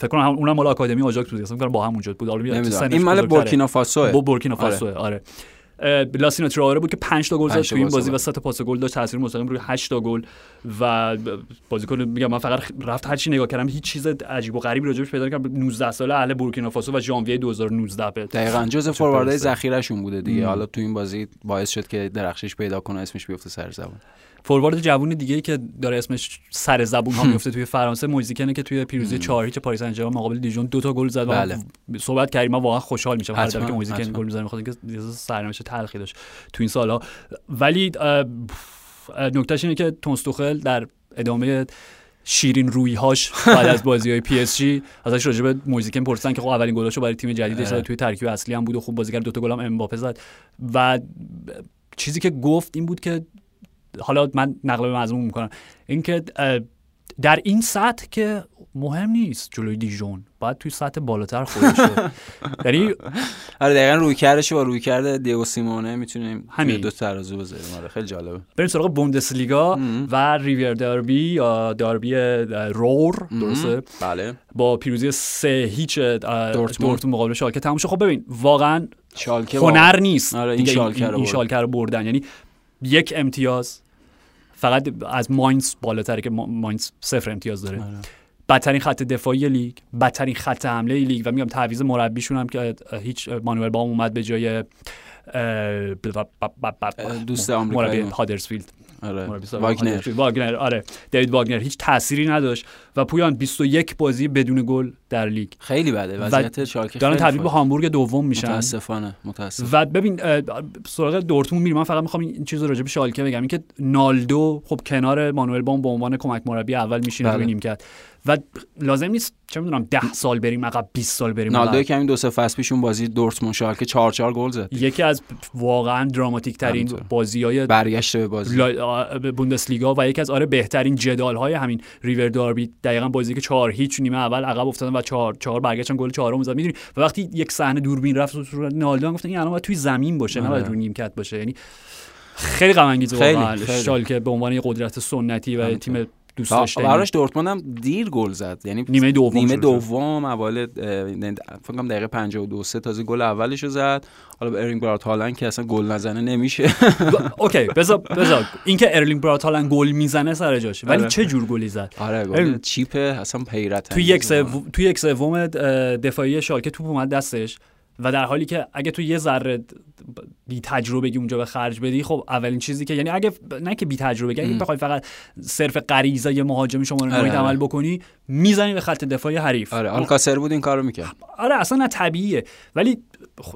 فکر کنم هم- اونم مال آکادمی آژاکس بود. فکر با هم اونجا بود. حالا این مال. بورکینا فاسو با بورکینا فاسو آره, اه، لاسینا تراوره بود که 5 تا گل زد تو این بازی. و 3 تا پاس گل داشت. تاثیر مستقیم روی 8 تا گل و بازیکن میگم من فقط رفت هر چی نگاه کردم هیچ چیز عجیب و غریبی راجبش پیدا کردم 19 ساله اهل بورکینا فاسو و ژانویه 2019 به دقیقا جز فورواردهای برسه. ذخیرهشون بوده دیگه. حالا تو این بازی باعث شد که درخشش پیدا کنه اسمش بیفته سر زبون فوروارد جوون دیگه ای که داره اسمش سر زبون ها میفته توی فرانسه موزیکنه که توی پیروزی 4 هیچ پاریس سن ژرمن مقابل دیژون دو تا گل زد و بله. صحبت کردیم من واقعا خوشحال میشم هر دفعه که مویز کین. گل می‌زنه می‌خواد که سرنوشت تلخی داشت تو این سالها ولی نکتهش اینه که توماس توخل در ادامه شیرین روی هاش بعد از بازی های پی اس جی ازش راجع به مویز کین پرسیدن که خب اولین گلاشو برای تیم جدیدش زد. توی ترکیب اصلی هم بود و خوب بازی کرد دو تا گل هم امباپه زد و چیزی که گفت این بود که حالا من نقل به مضمون می‌کنم. اینکه در این سطح که مهم نیست جلوی دیژون باید توی سطح بالاتر خودش (laughs) یعنی آره دقیقا روی کردش با روی کرده دیگو سیمونه می‌تونیم همین. دو ترازو بذاریم. آره خیلی جالبه. بریم سراغ بوندسلیگا. و ریویر داربی یا داربی رور درسته؟ بله. با پیروزی سه هیچ دورتموند. مقابل شالکه. تموم شد. خب ببین واقعا شالکه هنر نیست. آره، این. شالکه رو بردن. یعنی یک امتیاز فقط از ماینز بالاتره که ماینز صفر امتیاز داره. بدترین خط دفاعی لیگ بدترین خط حمله لیگ و میگم تعویض مربیشون هم که هیچ مانوئل باوم اومد به جای دوست آمریکایی هادرسفیلد. آره. سابق واگنر. واگنر آره. دیوید واگنر هیچ تأثیری نداشت و پویان 21 بازی بدون گل در لیگ. خیلی بده. وضعیت شالکه دارن تبدیل به. هامبورگ دوم میشن. متاسفانه متاسف و ببین سراغ دورتموند میریم. من فقط می‌خوام این چیز رو راجع به شالکه بگم. اینکه نالدو خب کنار مانوئل بام به عنوان کمک مربی اول میشینه بله. روی نیمکت. و لازم نیست چه می‌دونم 10 سال بریم عقب 20 سال بریم نالدو. که همین دو سه فصل پیش اون بازی دورتموند شالکه 4 4 گل زد یکی از واقعا دراماتیک ترین همینطور. بازی های برگشت به بازی بوندسلیگا و یکی از آره بهترین جدال های همین ریور داربی دقیقا بازی که چهار هیچ نیمه اول عقب افتادن و چهار چهار برگشتن گل چهارم زد می‌دونی و وقتی یک صحنه دوربین رفت رو نالدو گفتن این الان باید توی زمین باشه نه باید آره. روی نیمکت باشه یعنی خیلی غم انگیزه واقعا. شالکه به عنوان یه قدرت سنتی و. تیم دوست و داشته براش دورتموند هم دیر گل زد. یعنی نیمه دوم نیمه. دوم اول فکر کنم دقیقه 52 سه تازه گل اولش رو زد. حالا به ارلینگ برات هالند که اصلا گل نزنه نمیشه. (laughs) اوکی بذار بذار. اینکه ارلینگ برات هالند گل می‌زنه سر جاشه. ولی آره. چه جور گلی زد؟ آره. گل chip ه اصلا حیرت توی یک توی یک سوم دفاعی شالکه توپ اومد دستش. و در حالی که اگه تو یه ذره بی تجربگی اونجا به خرج بدی خب اولین چیزی که یعنی اگه نه که بی تجربگی اگه. بخوای فقط صرف غریزه یه مهاجم شما رو آره، نهایت عمل آره. بکنی می‌زنی به خط دفاعی حریف آره آلکاسر بود این کارو می‌کرد آره اصلا نه طبیعیه ولی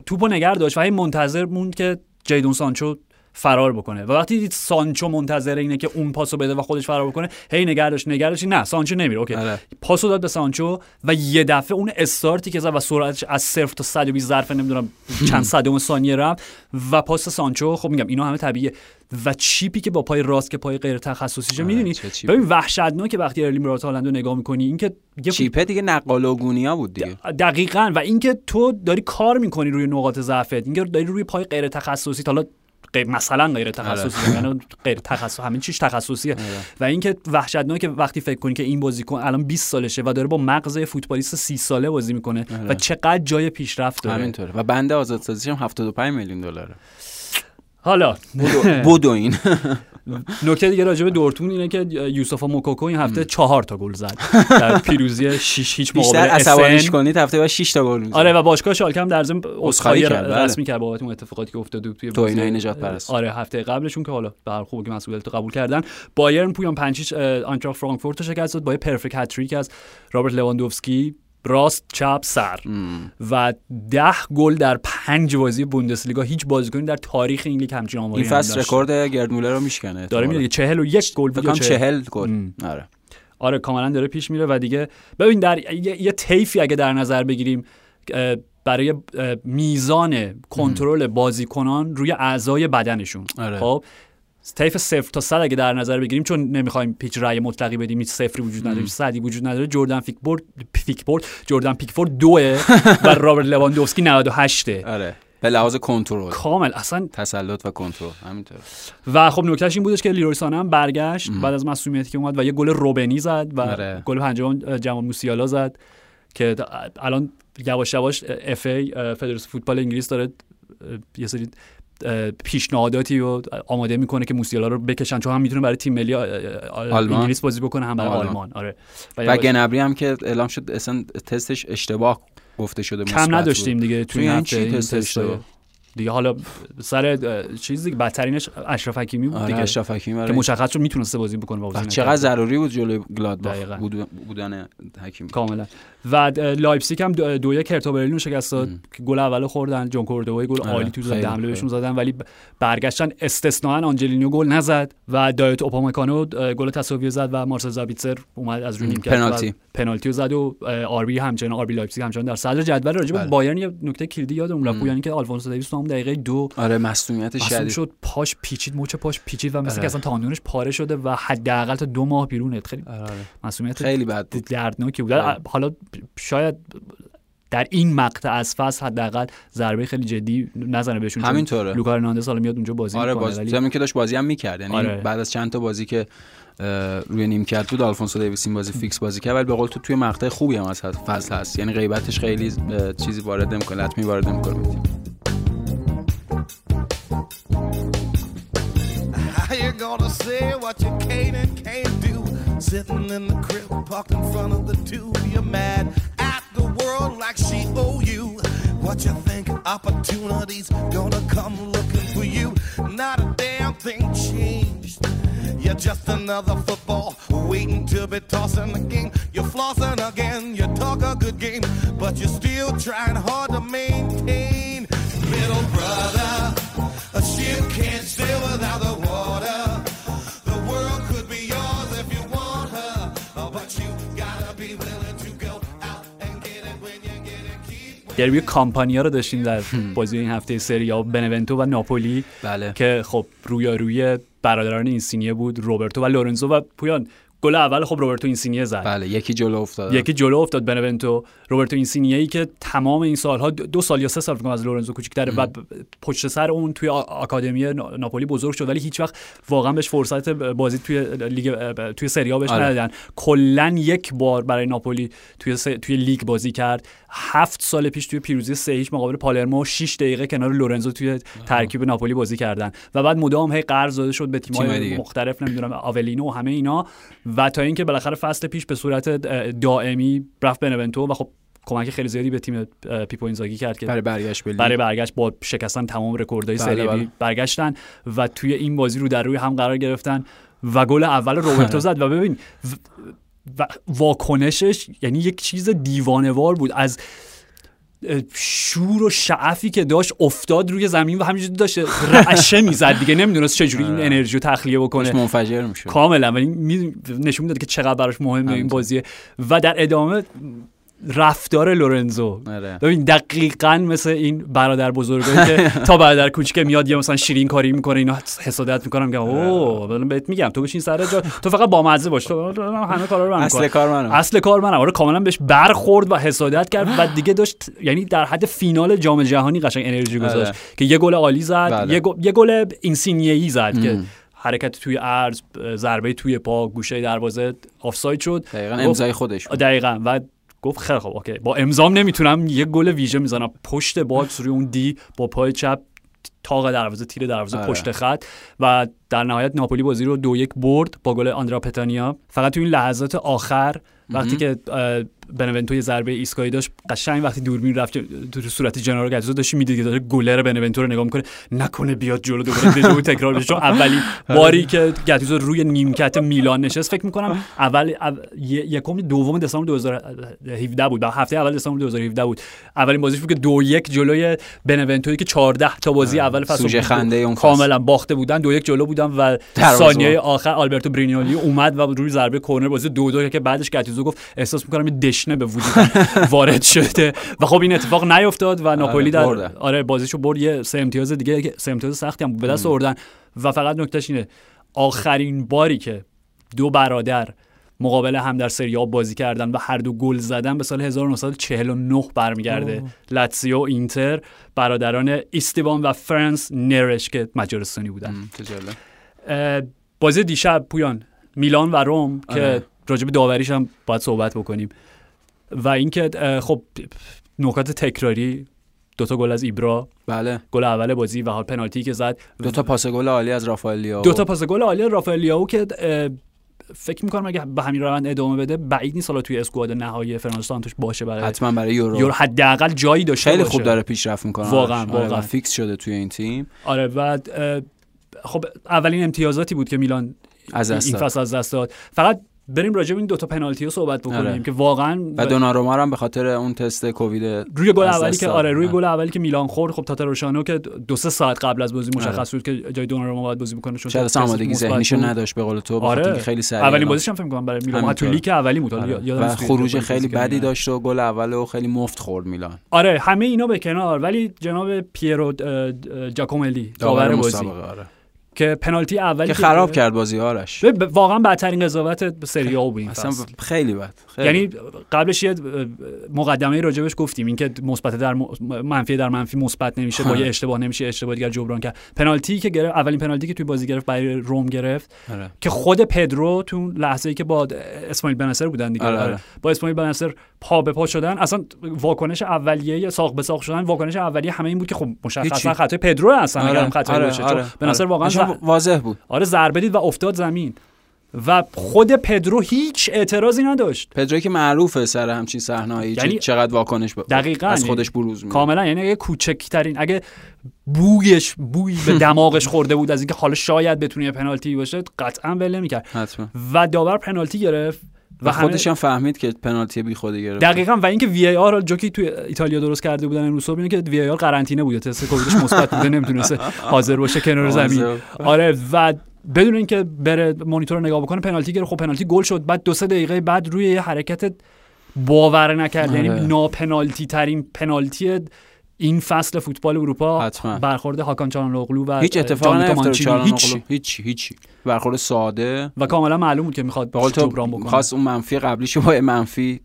توپو نگر داشت و هی منتظر موند که جیدون سانچو فرار بکنه. و وقتی دید سانچو منتظر اینه که اون پاسو بده و خودش فرار بکنه هی نگر داشت نگر داشت نه سانچو نمیره اوکی. آره. پاسو داد به سانچو و یه دفعه اون استارتی که زد و سرعتش از صفر تا 120 ظرف نمی‌دونم چند صدم ثانیه رفت و پاس سانچو خب میگم اینا همه طبیعیه. و چیپی که با پای راست که پای غیر تخصصیشه آره، می‌دونی. ببین وحشتناکه وقتی ارلی برات هالند رو نگاه می‌کنی اینکه چیپه دیگه نقال و گونیا بود دیگه. دقیقا. و اینکه تو داری کار می‌کنی روی نقاط ضعفت. اینکه داری روی پای غیر تخصصی حالا غیر مثلا غیر تخصصی یعنی غیر تخصص همین چیش تخصصیه. و اینکه وحشتناکه وقتی فکر کنی که این بازیکن الان 20 سالشه و داره با مغز فوتبالیست 30 ساله بازی می‌کنه و چقدر جای پیشرفت داره. همینطوره. و بند آزادسازیش هم 75 میلیون دلاره. حالا. بودو (laughs) این. (laughs) نکته دیگه راجع به دورتموند اینه که یوسفا موکوکو این هفته چهار تا گل زد. در (laughs) پیروزی 6 هیچ بیشتر مقابل عصبانیش اسن کنید هفته بعد 6 تا گل می‌زنه. آره و باشگاه شالکه هم در ضمن عذرخواهی کرد، بله. رسمی کرد بابت اون اتفاقاتی که افتاده بود توی تو بازی- نجات پرست. آره هفته قبلشون که حالا به خوبی که مسئولیت قبول کردن. بایرن پویان پنج هیچ آنتراخت فرانکفورت رو شکست داد با یه perfect hat-trick از رابرت لواندوفسکی. راست چپ سر و ده گل در پنج بازی بوندسلیگا هیچ بازیکنی در تاریخ این لیگ همچین آماری این فصل. رکورد گرد مولر رو میشکنه داره میره 41 گل فکر بود یا کنم چهل؟ 40 گل ام. آره آره کاملا داره پیش میره و دیگه ببین در یه, یه طیفی اگه در نظر بگیریم برای میزان کنترل بازیکنان روی اعضای بدنشون آره. خب طیف صفر تا صد اگه در نظر بگیریم چون نمی‌خوایم هیچ رأی مطلقی بدیم هیچ صفری وجود نداره صدی وجود نداره. جردن پیکفورد پیکفورد جردن پیکفورد دوه و (laughs) رابرت لواندوفسکی 98 آره. به لحاظ کنترل. کامل. اصلا تسلط و کنترل. همینطور. و خب نکتهش این بودش که لیروی سانه هم برگشت بعد از مصدومیتی که اومد و یه گل روبنی زد و آره. گل پنجم جمال موسیالا زد که الان یواش یواش FA فدراسیون فوتبال انگلیس داره یه سری پیشنهاداتی رو آماده می‌کنه که موسیالا رو بکشن چون هم می‌تونه برای تیم ملی؟ انگلیس بازی بکنه هم برای آلمان. آلمان آره و گنبری هم که اعلام شد اصلا تستش اشتباه گفته شده کم. نداشتیم دیگه توی این چی تست. اشتباه؟ دیگه حالا سر اه، چیز دیگه بدترینش اشرف حکیمی بود آره دیگه اشرف حکیمی که برای مشخص شد می‌تونسته بازی بکنه بازی. چقدر ضروری بود جلوی گلادباخ بودن حکیمی کاملا و لایپزیگ هم دو یک هرتا برلین شکست داد که گل اولو خوردن جون کوردوی گل آره، عالی تو زد حمله. بهشون زدن ولی برگشتن استثناا آنجلینیو گل نزد و دایت اوپامکانو گل تساوی زد و مارسل زابیتسر اومد از روی نیمکت پنالتی. پنالتی زد و اه، آربی همچنان آربی لایپزیگ همچنان در صدر جدول راجع به بله. بایرن یه نکته کلیدی یادم رفت یعنی که آلفونسو دیویس تو هم دقیقه دو آره مصدومیت شدید شد پاش پیچید مچ پاش پیچید و مثل آره. که اصلا تاندونش پاره شده و حداقل تا دو ماه بیرونه خیلی آره،. مسئولیت خیلی بد دردناکی بود. حالا شاید در این مقطع از فصل حداقل ضربه خیلی جدی نزنه بهشون همینطوره. لوکا هرناندز حالا میاد اونجا بازی آره می‌کنه باز ولی که داشت بازی هم می‌کرد یعنی آره. بعد از چند تا بازی که روی نیمکت بود آلفونسو دیویس این بازی فیکس بازی کرد ولی به قول تو توی مقطع خوبی هم از فصل هست یعنی غیبتش خیلی چیزی وارد نمی‌کنه لطمه‌ای وارد نمی‌کنه. How you gonna say what you can and can't. Sitting in the crib, parked in front of the tube. You're mad at the world like she owe you. What you think? Opportunities gonna come looking for you. Not a damn thing changed. You're just another football waiting to be tossing the game. You're flossing again. You talk a good game, but you're still trying hard to maintain. Little brother, a ship can't sail without the دربی کامپانیا رو داشتیم در بازی این هفته سری ها بنونتو و ناپولی بله. که خب رویارویی برادران اینسینیه بود روبرتو و لورنزو و پویان. گل اول خب روبرتو اینسینیه زد. بله یکی جلو افتاد. یکی جلو افتاد بنونتو روبرتو اینسینیه ای که تمام این سالها دو سال یا سه سال فکر از لورنزو کوچیک‌تره و پشت سر اون توی آکادمی نا- ناپولی بزرگ شد ولی هیچ وقت واقعا بهش فرصت بازی توی لیگ توی سری آ بهش آره. ندادن. کلا یک بار برای ناپولی توی س- توی لیگ بازی کرد. هفت سال پیش توی پیروزی سه هیچ مقابل پالرمو 6 دقیقه کنار لورنزو توی ترکیب ناپولی بازی کردن. و بعد مدام هی قرض داده شد به تیم‌های. مختلف نمی‌دونم آولینو و همه اینا. و تا اینکه بالاخره فصل پیش به صورت دائمی رفت بنونتو و خب کمک خیلی زیادی به تیم پیپو اینزاگی کرد که برای برگشت به لیگ. برای برگشت با شکستن تمام رکوردهای بله، سری بله. بی برگشتن و توی این بازی رو در روی هم قرار گرفتن و گل اول روبرتو (laughs) زد و ببین و- واکنشش یعنی یک چیز دیوانه‌وار بود از شور و شعفی که داشت افتاد روی زمین و همینجوری داشت رعشه می‌زد دیگه. نمی‌دونست چجوری این انرژی رو تخلیه بکنه. منفجر می‌شد. کاملا. ولی نشون می‌داد که چقدر براش مهمه این. بازیه. و در ادامه رفتار لورنزو آره. ببین دقیقا مثل این برادر بزرگایی که (laughs) تا برادر کوچیک میاد یه مثلا شیرین کاری می‌کنه اینا حسادت می‌کنن میگم اوه الان بهت میگم تو بشین سر جا تو فقط بامزه باش تو همه کارا رو من اصل می‌کنم. کار منم اصل کار منم آره کاملا بهش برخورد و حسادت کرد و (sighs) دیگه داشت یعنی در حد فینال جام جهانی قشنگ انرژی گذاشت آره. که یه گل عالی زد بله. یه گل- یه گل اینسینیه‌ای زد که حرکت توی عرض ضربه توی پا گوشه دروازه آفساید شد دقیقا امضای خودش بود. دقیقا و گفت خیلی خب OK. با امضام نمی‌تونم یه گل ویژه می‌زنم. پشت box روی اون D با پای چپ تاق دروازه تیر دروازه آره. پشت خط و در نهایت ناپولی بازی رو دو یک برد با گل آندرا پتانیا. فقط تو این لحظات آخر وقتی که بنونتو یه ضربه ایستگاهی داشت قشنگ وقتی دوربین رفت تو صورت جنارو گاتوزو داشت می‌دید که داره گلر بنونتو رو نگاه می‌کنه؟ نکنه بیاد جلو دوباره دژو تکرار بشه. چون (laughs) اولین باری که گاتوزو روی نیمکت میلان نشست فکر می‌کنم اول, یکم دوم دسامبر 2017 بود. هفته اول دسامبر 2017 بود. اولین بازیش بود که دو یک جلوی بنونتوی که 14 تا بازی اول فصل خنده اون. کاملا باخته بودن. دو یک جلو بودن و. ثانیه آخر آلبرتو برینیولی اومد و روی ضربه کرنر بازی دو دو که بعدش گاتوزو گفت احساس می‌کنم دشنه به وجود وارد شده. و خب این اتفاق نیفتاد و ناپولی در. آره بازیشو برد. یه سه امتیاز دیگه سه امتیاز سختی هم به دست آوردن. و فقط نکتهش اینه آخرین باری که دو برادر مقابل هم در سری آ بازی کردن و هر دو گل زدن به سال 1949 برمیگرده. لاتسیو اینتر برادران ایستیوان و فرانس نرش که مجارستانی بودن. بازی دیشب پویان میلان و روم که آره. راجب داوریش هم باید صحبت بکنیم. و اینکه خب نکات تکراری دوتا گل از ایبرا. بله. گل اول بازی و حال پنالتی که زد. دو تا پاس گل عالی از رافائل لیائو دو تا پاس گل عالی رافائل لیائو که اه، فکر می‌کنم اگه به همین روند ادامه بده بعید نیست حالا توی squad نهایی فرناندو سانتوش باشه برای حتما برای یورو. یورو حداقل جایی داشته خیلی. خوب داره پیشرفت می‌کنه. واقعاً، آره، واقعاً. فیکس شده توی این تیم. آره و خب اولین امتیازاتی بود که میلان از این. فصل از دست داد. فقط بریم راجع به این دوتا پنالتی رو صحبت بکنیم آره. که واقعا و دوناروما رو هم به خاطر اون تست کووید روی گل اولی که. آره روی آره. گل اولی که میلان خورد خب تاتاروشانو که دو سه ساعت قبل از بازی مشخص بود که جای دوناروما باید بازی بکنه چون شاید آمادگی ذهنیشو. نداشت به قول تو آره خیلی سریع اولین بازیش هم فکر کنم برای میلان تو. لیگ اولی بود آره. یادم و خروج خیلی. بدی داشت و گل اول و خیلی مفت خورد میلان آره همه اینا به کنار ولی جناب پیرو جاکوملی داور بازی مسابقه آره. که پنالتی اولی که خراب کرد بازی آرش واقعا بدترین قضاوت سری آ بود این اصلا. خیلی بد خیلی. یعنی قبلش یه مقدمه راجبش گفتیم اینکه مثبت در م- منفی در منفی مثبت نمیشه با (laughs) یه اشتباه نمیشه اشتباه دیگر جبران کرد پنالتی که گرفت اولین پنالتی که توی بازی گرفت برای روم گرفت آره. که خود پدرو تو لحظه ای که با اسماعیل بنصر بودن دیگه آره، آره. آره. با اسماعیل بنصر پا به پا شدن اصلا واکنش اولیه ساق به ساق شدن واکنش اولیه همه این بود که خب مشخصا. خطای پدرو اصلا آره، اگر خطای آره، باشه آره، بنصر آره. واقعا واضح بود. آره ضربه دید و افتاد زمین. و خود پدرو هیچ اعتراضی نداشت. پدروی که معروفه سر همچین صحنه‌ای یعنی چقدر واکنش ب... دقیقاً از یعنی خودش بروز میده. کاملا یعنی اگه کوچکترین اگه بویش بوی به دماغش خورده بود از اینکه حالا شاید بتونه یه پنالتی باشه قطعا ول نمی‌کرد. حتما. و داور پنالتی گرفت. و خودش هم فهمید که پنالتی بی خودی گرفت. دقیقا و اینکه وی ای آر جوکی توی ایتالیا درست کرده بودن امروز صبح که وی ای آر قرنطینه بوده تست کوویدش مثبت بوده نمی‌تونسته (laughs) حاضر باشه کنار زمین. آره و بدون اینکه بره مانیتور رو نگاه بکنه پنالتی گرفت. خب پنالتی گل شد. بعد دو سه دقیقه بعد روی یه حرکت باور نکرده آره. یعنی ناپنالتی ترین پنالتی این فصل فوتبال اروپا حتما. برخورد هاکان چالانوغلو و هیچ اتفاق جانلوکا نیفتاد. هیچ. هیچ هیچ. برخورد ساده. و کاملا معلوم بود که می‌خواد به جبران بکنه. خواست اون منفی قبلیشو با منفی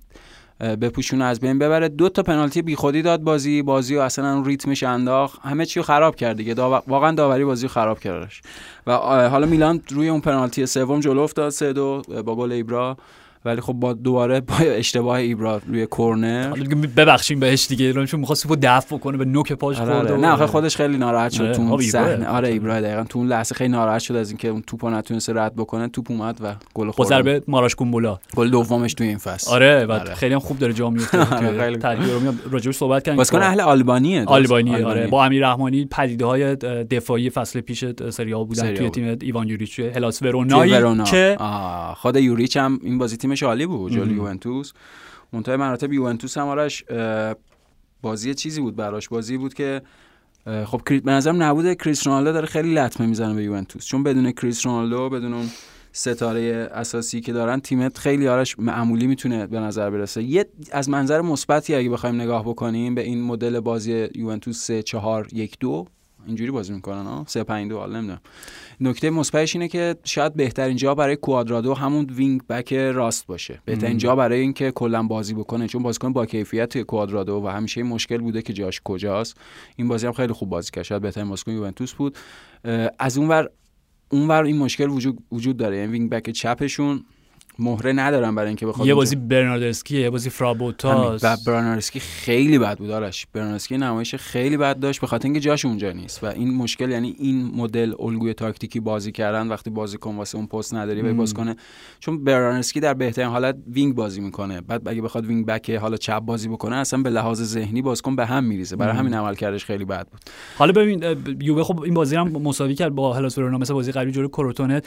بپوشونه از بین ببره. دو تا پنالتی بیخودی داد بازی. بازی و اصلا اون ریتمش انداخت. همه چی رو خراب کرد دیگه. داور- واقعا داوری بازی رو خراب کردش. و حالا میلان روی اون پنالتی سوم جلو افتاد سه دو با گل ایبرا. ولی خب با دوباره با اشتباه ایبرا روی کرنر حالا دیگه ببخشیم بهش دیگه چون می‌خواست توپو دفع بکنه به نوک پاش آره خورد آره. نه آخه خودش خیلی ناراحت شد آره، تو اون. صحنه. آره ایبرا دقیقاً. تو اون لحظه خیلی ناراحت شد از اینکه اون توپو نتونسته رد بکنه. توپ اومد و گل خورد ضربه ماراش کومبولا. گل دومش توی این فصل. آره و آره. خیلی هم خوب داره جا میفته (laughs) آره، رو راجعش صحبت کردن بازیکن اهل آلبانیه درست؟ آلبانی آره. با امیر رحمانی پدیده های دفاعی فصل پیش سری آ بودن توی. تیم ایوان یوریچ هلاس توی ورونایی ورونا. که خود یوریچ هم این بازی تیمش عالی بود جلوی. یوونتوس. منتهای مراتب یوونتوس هم آرش بازی چیزی بود براش. بازی بود که خب کری- به نظرم نبود کریس رونالدو داره خیلی لطمه می‌زنه به یوونتوس. چون بدون کریس رونالدو بدون اون ستاره اساسی که دارن تیمت خیلی آرش معمولی می‌تونه به نظر برسه. یه از منظر مثبتی اگه بخوایم نگاه بکنیم به این مدل بازی یوونتوس 3 4 1 2 اینجوری بازی می‌کنن ها 3 5 2 حالا نمی‌دونم. نکته مثبتش اینه که شاید بهترین جا برای کوادرادو همون wing back راست باشه. بهترین. جا برای اینکه کلا بازی بکنه چون بازیکن با کیفیت کوادرادو و همیشه این مشکل بوده که جاش کجاست. این بازی هم خیلی خوب بازی کرد. شاید بهترین بازیکن یوونتوس بود. از اونور اونور این مشکل وجود وجود داره. یعنی wing back چپشون مهره ندارن برای اینکه بخواد یه بازی برناردسکی یه بازی. فرابوتاس. و برناردسکی خیلی بد بود آرش. برناردسکی نمایش خیلی بد داشت به خاطر اینکه جاش اونجا نیست. و این مشکل یعنی این مدل الگوی تاکتیکی بازی کردن وقتی بازیکن واسه اون پست نداری و. باز کنه. چون برناردسکی در بهترین حالت wing بازی می‌کنه. بعد اگه بخواد wing back حالا چپ بازی بکنه اصلا به لحاظ ذهنی بازیکن به هم میریزه. برای. همین عملکردش خیلی بد بود. حالا ببین یووه خب این بازی هم مساوی کرد با هلاس مثل بازی قبلی جلوی کروتونه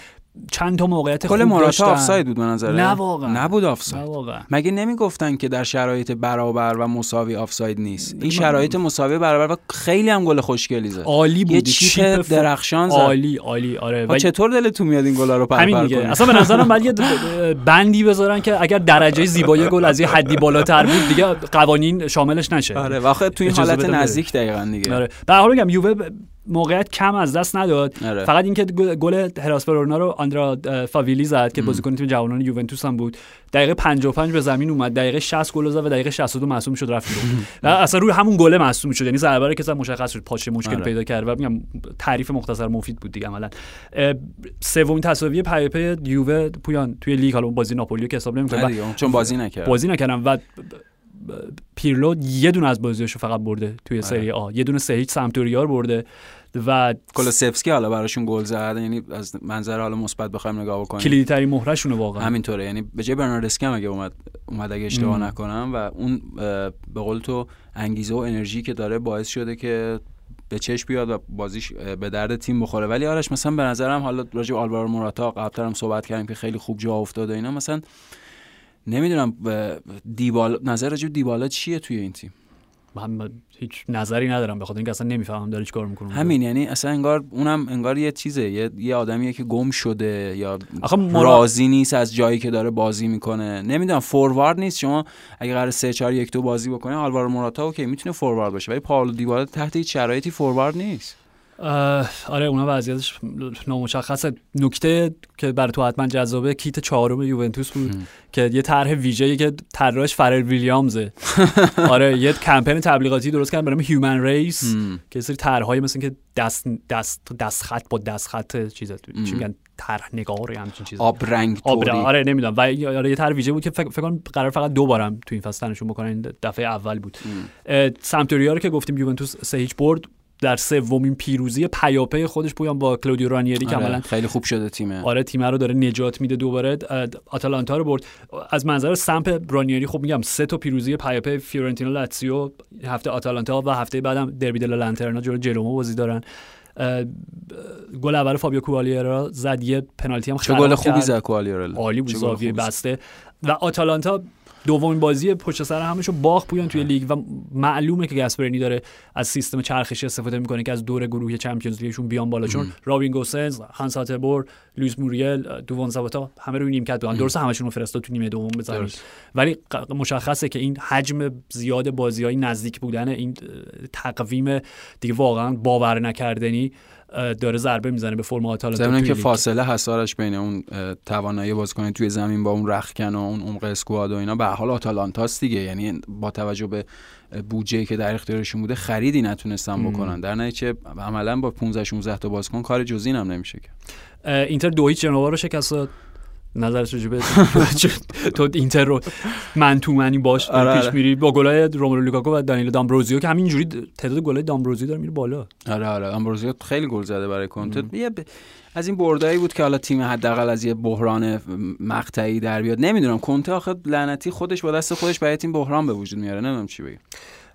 چند تا موقعیت خوب گل موراتا داشتن. آفساید بود به نظر نه واقعا. نبود نه آفساید واقعا. مگه نمی‌گفتن که در شرایط برابر و مساوی آفساید نیست؟ این شرایط مساوی برابر و خیلی هم گل خوشگلی زد عالی بود یه چیپ درخشان زد. عالی عالی آره. و چطور دلتون میاد این گلا رو پرپر همین دیگه. کنید؟ اصلا به نظرم بعد یه (laughs) بندی بذارن که اگر درجه زیبایی گل از یه حدی بالاتر بود دیگه قوانین شاملش نشه. آره و آخه تو این حالت. نزدیک دقیقا دیگه. آره. به هر حال میگم یووه موقعیت کم از دست نداد. آره. فقط اینکه گل گل هراس ورونا رو آندرا فاویلی زد که. بازیکن تیم جوانان یوونتوس هم بود. دقیقه 55 به زمین اومد. دقیقه 60 گل زد و دقیقه 62 مصدوم شد رفت (laughs) و اصلا روی همون گل مصدوم شد. یعنی ضربه رو که مشخص شد پاچه مشکل آره. پیدا کرد و میگم تعریف مختصر مفید بود دیگه عملا. سومین تساوی پیاپی یووه پویان توی لیگ. حالا بازی ناپولیو که حساب نه نمی‌کنه چون بازی نکرد. بازی نکردم. و پیرلو یه دونه از بازیاشو فقط برده توی آره. سری آ. یه دونه سه هیچ سمتوریار برده و کلوسفسکی حالا براشون گل زد. یعنی از منظر حالا مثبت بخوایم نگاه بکنیم. کلیدی ترین مهرشونه واقعا. همینطوره. یعنی به جای برناردسکی هم اگه اومد اومد اگه اشتباه. نکنم و اون به قول تو انگیزه و انرژی که داره باعث شده که به چشم بیاد و بازیش به درد تیم بخوره. ولی آرش مثلا به نظرم حالا راجع آلوارو موراتا قبلتر هم صحبت کردیم که خیلی خوب جا افتاده اینا مثلا نمی‌دونم دیبال نظر راجع به دیبالا چیه توی این تیم؟ من هیچ نظری ندارم بخاطر اینکه اصلا نمی‌فهمم داره چیکار می‌کنه همین یعنی اصلا انگار اونم انگار یه چیزه یه, یه آدمیه که گم شده یا مرا- راضی نیست از جایی که داره بازی می‌کنه. نمی‌دونم فوروارد نیست. شما اگه قرار 3 4 1 2 بازی بکنه آلوارو موراتا اوکی می‌تونه فوروارد باشه ولی پاولو دیبالا تحت هیچ شرایطی فوروارد نیست. آره اونا وضعیتش نامشخصه. نکته که برای تو حتما جذابه کیت چهارم یوونتوس بود هم. که یه طرح ویژه‌ای که طراحش فارل ویلیامزه. (laughs) آره یه کمپین تبلیغاتی درست کردن به نام Human Race هم. که سری طرحهای مثل که دست دست دست خط با دست خط چیزا. چی میگن؟ طرح نگار یا همچین چیزا آب رنگ آره نمی‌دونم. و آره یه طرح ویژه بود که فکر کنم قرار فقط دو بارم تو این فصل تنشون بکنن دفعه اول بود. سمپدوریا رو که گفتیم یوونتوس سه هیچ برد. در سومین پیروزی پیاپی خودش پویان با کلودیو رانیری که آره، خیلی خوب شده تیمه آره تیم رو داره نجات میده دوباره. آتالانتا رو برد. از منظر سمپ رانیری خب میگم سه تا پیروزی پیاپی فیورنتینا لاتزیو هفته آتالانتا و هفته بعدم دربی دل لانترنا جلو جنوا بازی دارن. گل اول فابیو کوالیارلا زد یه پنالتی هم خراب گل خوبی. زد کوالیارلا عالی بود زاویه. بسته. و آتالانتا دومین بازی پشت سر همش رو باخت پویان توی لیگ و معلومه که گاسپرینی داره از سیستم چرخشی استفاده می‌کنه که از دور گروهی چمپیونز لیگشون بیان بالا. چون رابین گوسنز هانس هاته‌بور لوئیس موریل دوون زاباتا همه روی نیمکت بودن درسته همشون رو فرستاد تو نیمه دوم درست. ولی مشخصه که این حجم زیاد بازی های نزدیک بودن این تقویم دیگه واقعا باور نکردنی. داره ضربه می‌زنه به فرم آتالانتا توی که. فاصله حسارش بین اون توانایی بازیکن توی زمین با اون رخکن و اون عمق اسکواد و اینا به حال آتالانتاست دیگه. یعنی با توجه به بودجه که در اختیارشون بوده خریدی نتونستن بکنن. در نتیجه عملا با 15 16 تا بازیکن کار جزئی هم نمیشه که اینتر دو هیچ جنوا رو شکست داد. نظرت راجع به تو اینتر رو من تو منی باش آره، پیش آره. میری با گلای روملو لوکاکو و دانیل دامبروزیو که همینجوری تعداد گلای دامبروزیو داره میره بالا. آره آره. آمبروزیو خیلی گل زده برای کنته. از این بردایی بود که حالا تیم حداقل از یه بحران مقطعی در بیاد. نمی‌دونم کنته آخه لعنتی خودش با دست خودش برای تیم بحران به وجود میاره. نمی‌دونم چی بگم.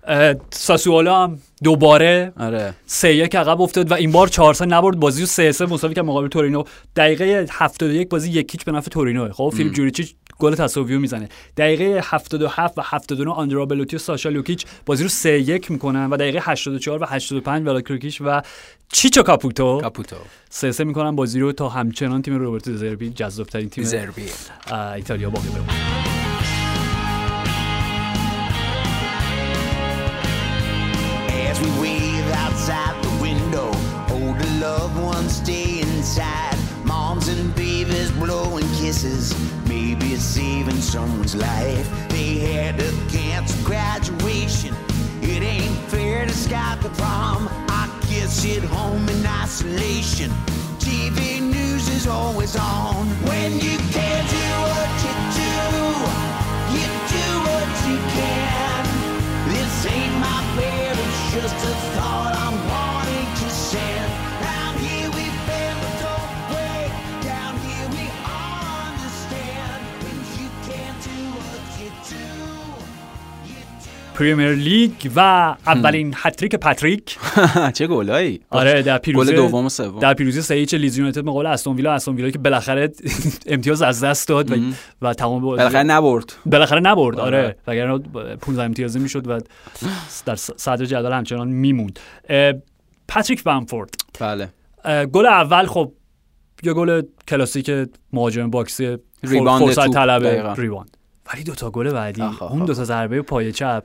اه، ساسوالو هم دوباره آره. سه یک عقب افتاد و این بار 4 3 نبرد. بازی رو 3 3 مساوی کرد مقابل تورینو. دقیقه 71 بازی یک هیچ به نفع تورینو خب فیلیپ جوریچیچ گل تساوی می‌زنه. دقیقه 77 و 79 آندرا بلوتی و ساشا لوکیچ بازی رو 3 1 می‌کنن و دقیقه 84 و 85 ولاکروکیش و چیچو کاپوتو. کاپوتو. 3 3 می‌کنن بازی رو تا همچنان تیم روبرتو زربی جذاب‌ترین تیم زربی ایتالیا باقی بمونه. Someone's life. They had to cancel graduation. It ain't fair to Scott the prom. I guess at home in isolation. TV news is always on. پریمیر لیگ و اولین هتریک پاتریک (laughs) چه گلایی. آره در پیروزی گل دوم و سوم. در پیروزی سه هیچ لیدز یونایتد مقابل استون ویلا استون ویلا که بالاخره (laughs) امتیاز از دست داد و, و تمام بالاخره نبرد. بالاخره نبرد آره. وگرنه 15 امتیازی می‌شد و در صدر جدول همچنان میموند. پاتریک بامفورد بله. گل اول خب یه گل کلاسیک مهاجم box ی rebound فرصت طلب. rebound ولی دوتا گل بعدی آخ، آخ، اون دوتا ضربه پای چپ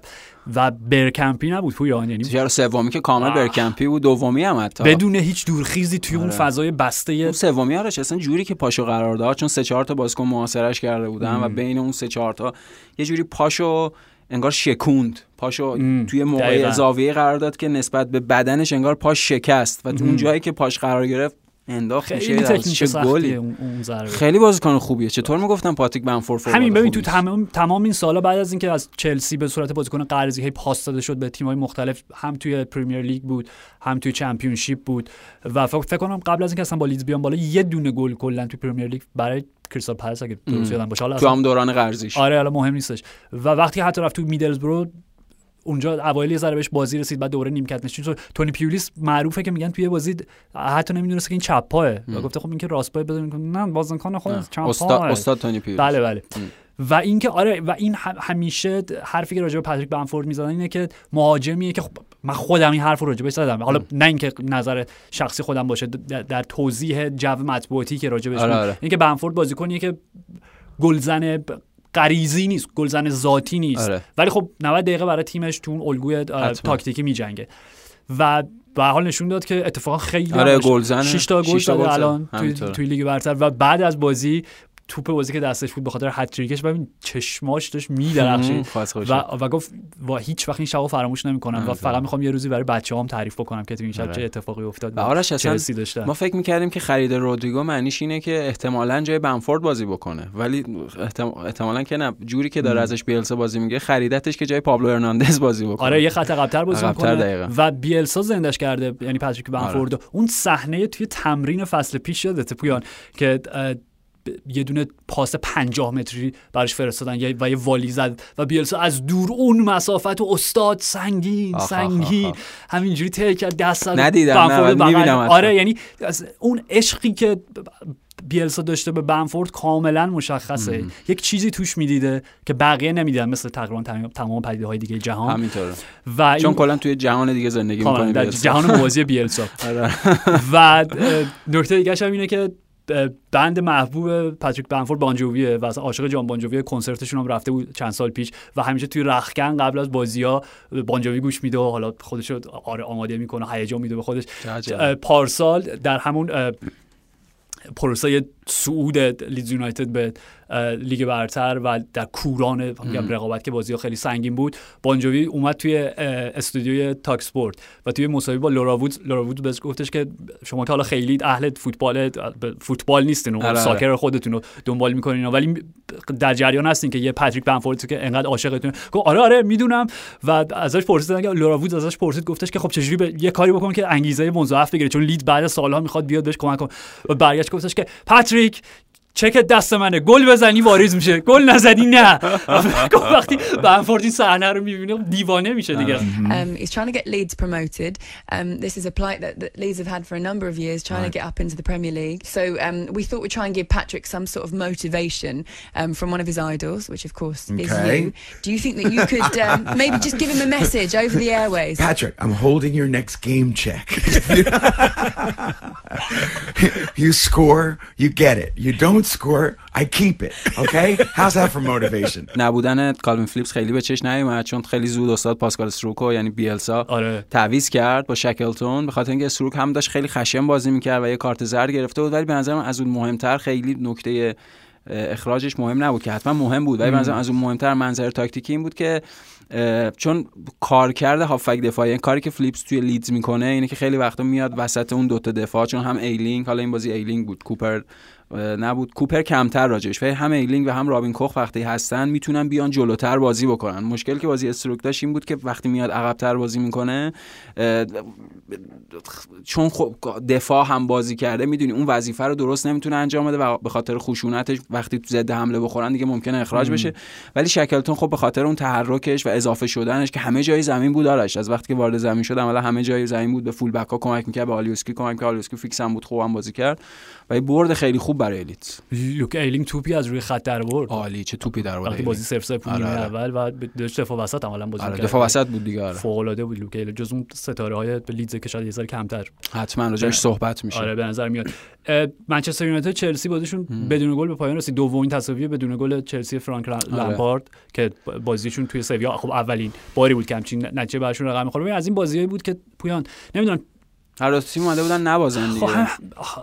و برکمپی نبود پویان یعنی چرا سومی که کامل. برکمپی بود دومی هم حتی بدون هیچ دورخیزی توی اون آره. فضای بسته اون سومی آرش اصلا جوری که پاشو قرار داد چون سه چهار تا بازیکن محاصرش کرده بودن و بین اون سه چهار تا یه جوری پاشو انگار شکوند پاشو ام، توی موقع. زاویه قرار داد که نسبت به بدنش انگار پاش شکست و اون جایی که پاش قرار گرفت انداخت میشه چه گلی؟ اون ضربه. خیلی بازیکن خوبیه. چطور می‌گفتم پاتریک بمفورد فوروارد همین ببین تو؟ تمام تمام این سالا بعد از اینکه از چلسی به صورت بازیکن قرضی هی پاس داده شد به تیم‌های مختلف هم توی پریمیر لیگ بود هم توی چمپیونشیپ بود و فکر کنم قبل از اینکه اصلا با لیدز بیان بالا یه دونه گل کلا توی پریمیر لیگ برای کریستال پالاس اگه درست یادم باشه. حالا تو هم دوران قرضیش. آره حالا مهم نیستش. و وقتی حتی رفت تو میدلزبرو اونجا اوایل یه ذره بهش بازی رسید بعد دوره نیمکت نشین. شد تونی پیولیس معروفه که میگن توی بازی حتی نمی‌دونسته که این چپ پاه و گفته خب این که راست پاه بزنین نه بازیکن خود چپ استاد استاد تونی پیولیس. بله بله. و اینکه آره و این هم- همیشه حرفی که راجع به پاتریک بنفورد می‌زنن اینه که مهاجمیه که خب من خودم این حرف رو راجع بهش زدم. حالا نه اینکه نظر شخصی خودم باشه در, توضیح جو مطبوعاتی که راجع بهش آره، آره. اینکه بنفورد بازیکنیه که گلزن غریزی نیست گلزن ذاتی نیست آره. ولی خب 90 دقیقه برای تیمش تو اون الگوی. تاکتیکی میجنگه و به حال نشون داد که اتفاقا خیلی آره،. گلزنه. شش تا گل زده. الان توی. توی لیگ برتر و بعد از بازی توپ بازی که دستش بود به خاطر هتریکش ببین چشماش داشت میدرخشید. (laughs) و, و گفت و هیچ وقت این شبو فراموش نمی‌کنم و فقط می‌خوام یه روزی برای بچه‌هام تعریف بکنم که تو این شب آره. چه اتفاقی افتاد آرش اصلا داشتن. ما فکر می‌کردیم که خرید رودریگو معنیش اینه که احتمالا جای بنفورد بازی بکنه. ولی احتم- احتمالا که نه. جوری که داره ازش بیلسا بازی میگه خریدتش که جای پابلو هرناندز بازی بکنه. آره یه خط عقب‌تر بازی می‌کنه. و بیلسا زندش کرده یعنی پاتریک بنفورد. اون صحنه توی تمرین فصل پیش یادته پویان که یه دونه پاس 50 متری براش فرستادن. و یه والی زد. و بیلسا از دور اون مسافت و استاد سنگین آخ، آخ، سنگین آخ، همینجوری ته کرد دست ندیدم، نه،. آره یعنی از اون عشقی که بیلسا داشته به بنفورد کاملا مشخصه. یک چیزی توش می‌دیده که بقیه نمی‌دیدن مثل تقریبا تمام- پدیده های دیگه جهان. همینطوره. و چون کلا توی جهان دیگه زندگی می‌کنه در جهان موازی بیلسا (laughs) آره. و نکته دیگه هم اینه که بند محبوب پاتریک بنفورد بانجوویه و عاشق جان بانجووی کنسرتشون هم رفته بود چند سال پیش و همیشه توی رخکن قبل از بازی ها بانجووی گوش میده و حالا خودش رو آره آماده می‌کنه هیجان میده به خودش. پارسال در همون پروسه صعود لیدز یونایتد به لیگ برتر و در کوران رقابت که بازی ها خیلی سنگین بود بن جووی اومد توی استودیوی تاک سپورت و توی مصاحبه با لورا وودز لورا وودز بهش گفتش که شما که حالا خیلی اهل فوتبال فوتبال نیستین و آره، آره. soccer خودتون رو دنبال می‌کنین ولی در جریان هستین که یه پاتریک بمفورد که انقدر عاشقتون. گفت آره آره می‌دونم. و ازش پرسیدن که لورا وودز ازش پرسید گفتش که خب چجوری به یه کاری بکن که انگیزه مضاعف بگیره. چون لیدز بعد سالها می‌خواد بیاد بهش کمک کنه. و برگشت گفتش که پاتریک Patrick. چک دست منه گل بزنی واریز میشه گل نزنی نه (laughs) گفت وقتی بنفورد این صحنه رو میبینه دیوانه میشه دیگه Um, he's trying to get Leeds promoted. Um, this is a plight that, that Leeds have had for a number of years, trying to get up into the Premier League. So um, we thought we'd try and give Patrick some sort of motivation um, from one of his idols, which of course is Okay. you. Do you think that you could (laughs) um, maybe just give him a message over the airways? Patrick, I'm holding your next game check. (laughs) you score, you get it. You don't score, I keep it. Okay? How's that for motivation? (laughs) نبودن کالوین فلیپس خیلی به چش نیومد چون خیلی زود استاد پاسکال استروکو یعنی بیلسا آره. تعویض کرد با شکلتون به خاطر اینکه استروک هم داشت خیلی خشن بازی می‌کرد و یه کارت زرد گرفته بود ولی به نظرم از اون مهمتر خیلی نکته اخراجش مهم نبود که حتما مهم بود ولی به نظرم از اون مهمتر منظر تاکتیکی این بود که چون کارکرد هافبک دفاعی این کاری که فلیپس توی لیدز می‌کنه اینه که خیلی وقتا میاد وسط اون دوتا دفاع چون هم ایلینگ حالا این بازی ایلینگ بود کوپر نبود. کوپر کمتر راجعش. ولی هم ایلینگ و هم رابین کوخ وقتی هستن می‌تونن بیان جلوتر بازی بکنن. مشکل که بازی استروک داشت این بود که وقتی میاد عقبتر بازی می‌کنه چون خب دفاع هم بازی کرده می‌دونی اون وظیفه رو درست نمی‌تونه انجام بده و به خاطر خشونتش وقتی تو ضد حمله بخورن دیگه ممکنه اخراج بشه. ولی شکلتون خب به خاطر اون تحرکش و اضافه شدنش که همه جای زمین بود آرش. از وقتی که وارد زمین شد عملا همه جای زمین بود. به full back ها کمک می‌کرد به آلیوسکی کمک می‌کرد. آلیوسکی فیکس هم بود خوبم بازی کرد. و برد خیلی خوب برای الیت لوک ایلینگ توپی از روی خط در برد. عالی چه توپی در وقتی آورد بازی صفر صفر بود نیمه. اول و دفاع وسط عملا بازی آره می‌کرد. دفاع وسط بود دیگه آره. فوق العاده بود. لوک ایلینگ جز اون ستاره های لیدز که شاید یه ذره کمتر. حتما راجعش صحبت میشه. آره به نظر میاد. منچستر یونایتد چلسی بازیشون بدون گل به پایان رسید. دومین تساوی بدون گل چلسی فرانک آره. ل- لمپارد که بازیشون توی سویا خب اولین باری بود که همچین نتیجه براشون رقم ببین از این بازیایی بود که پویان نمی‌دونم هر دو تیم اومده بودن نبازن خب دیگه. هم-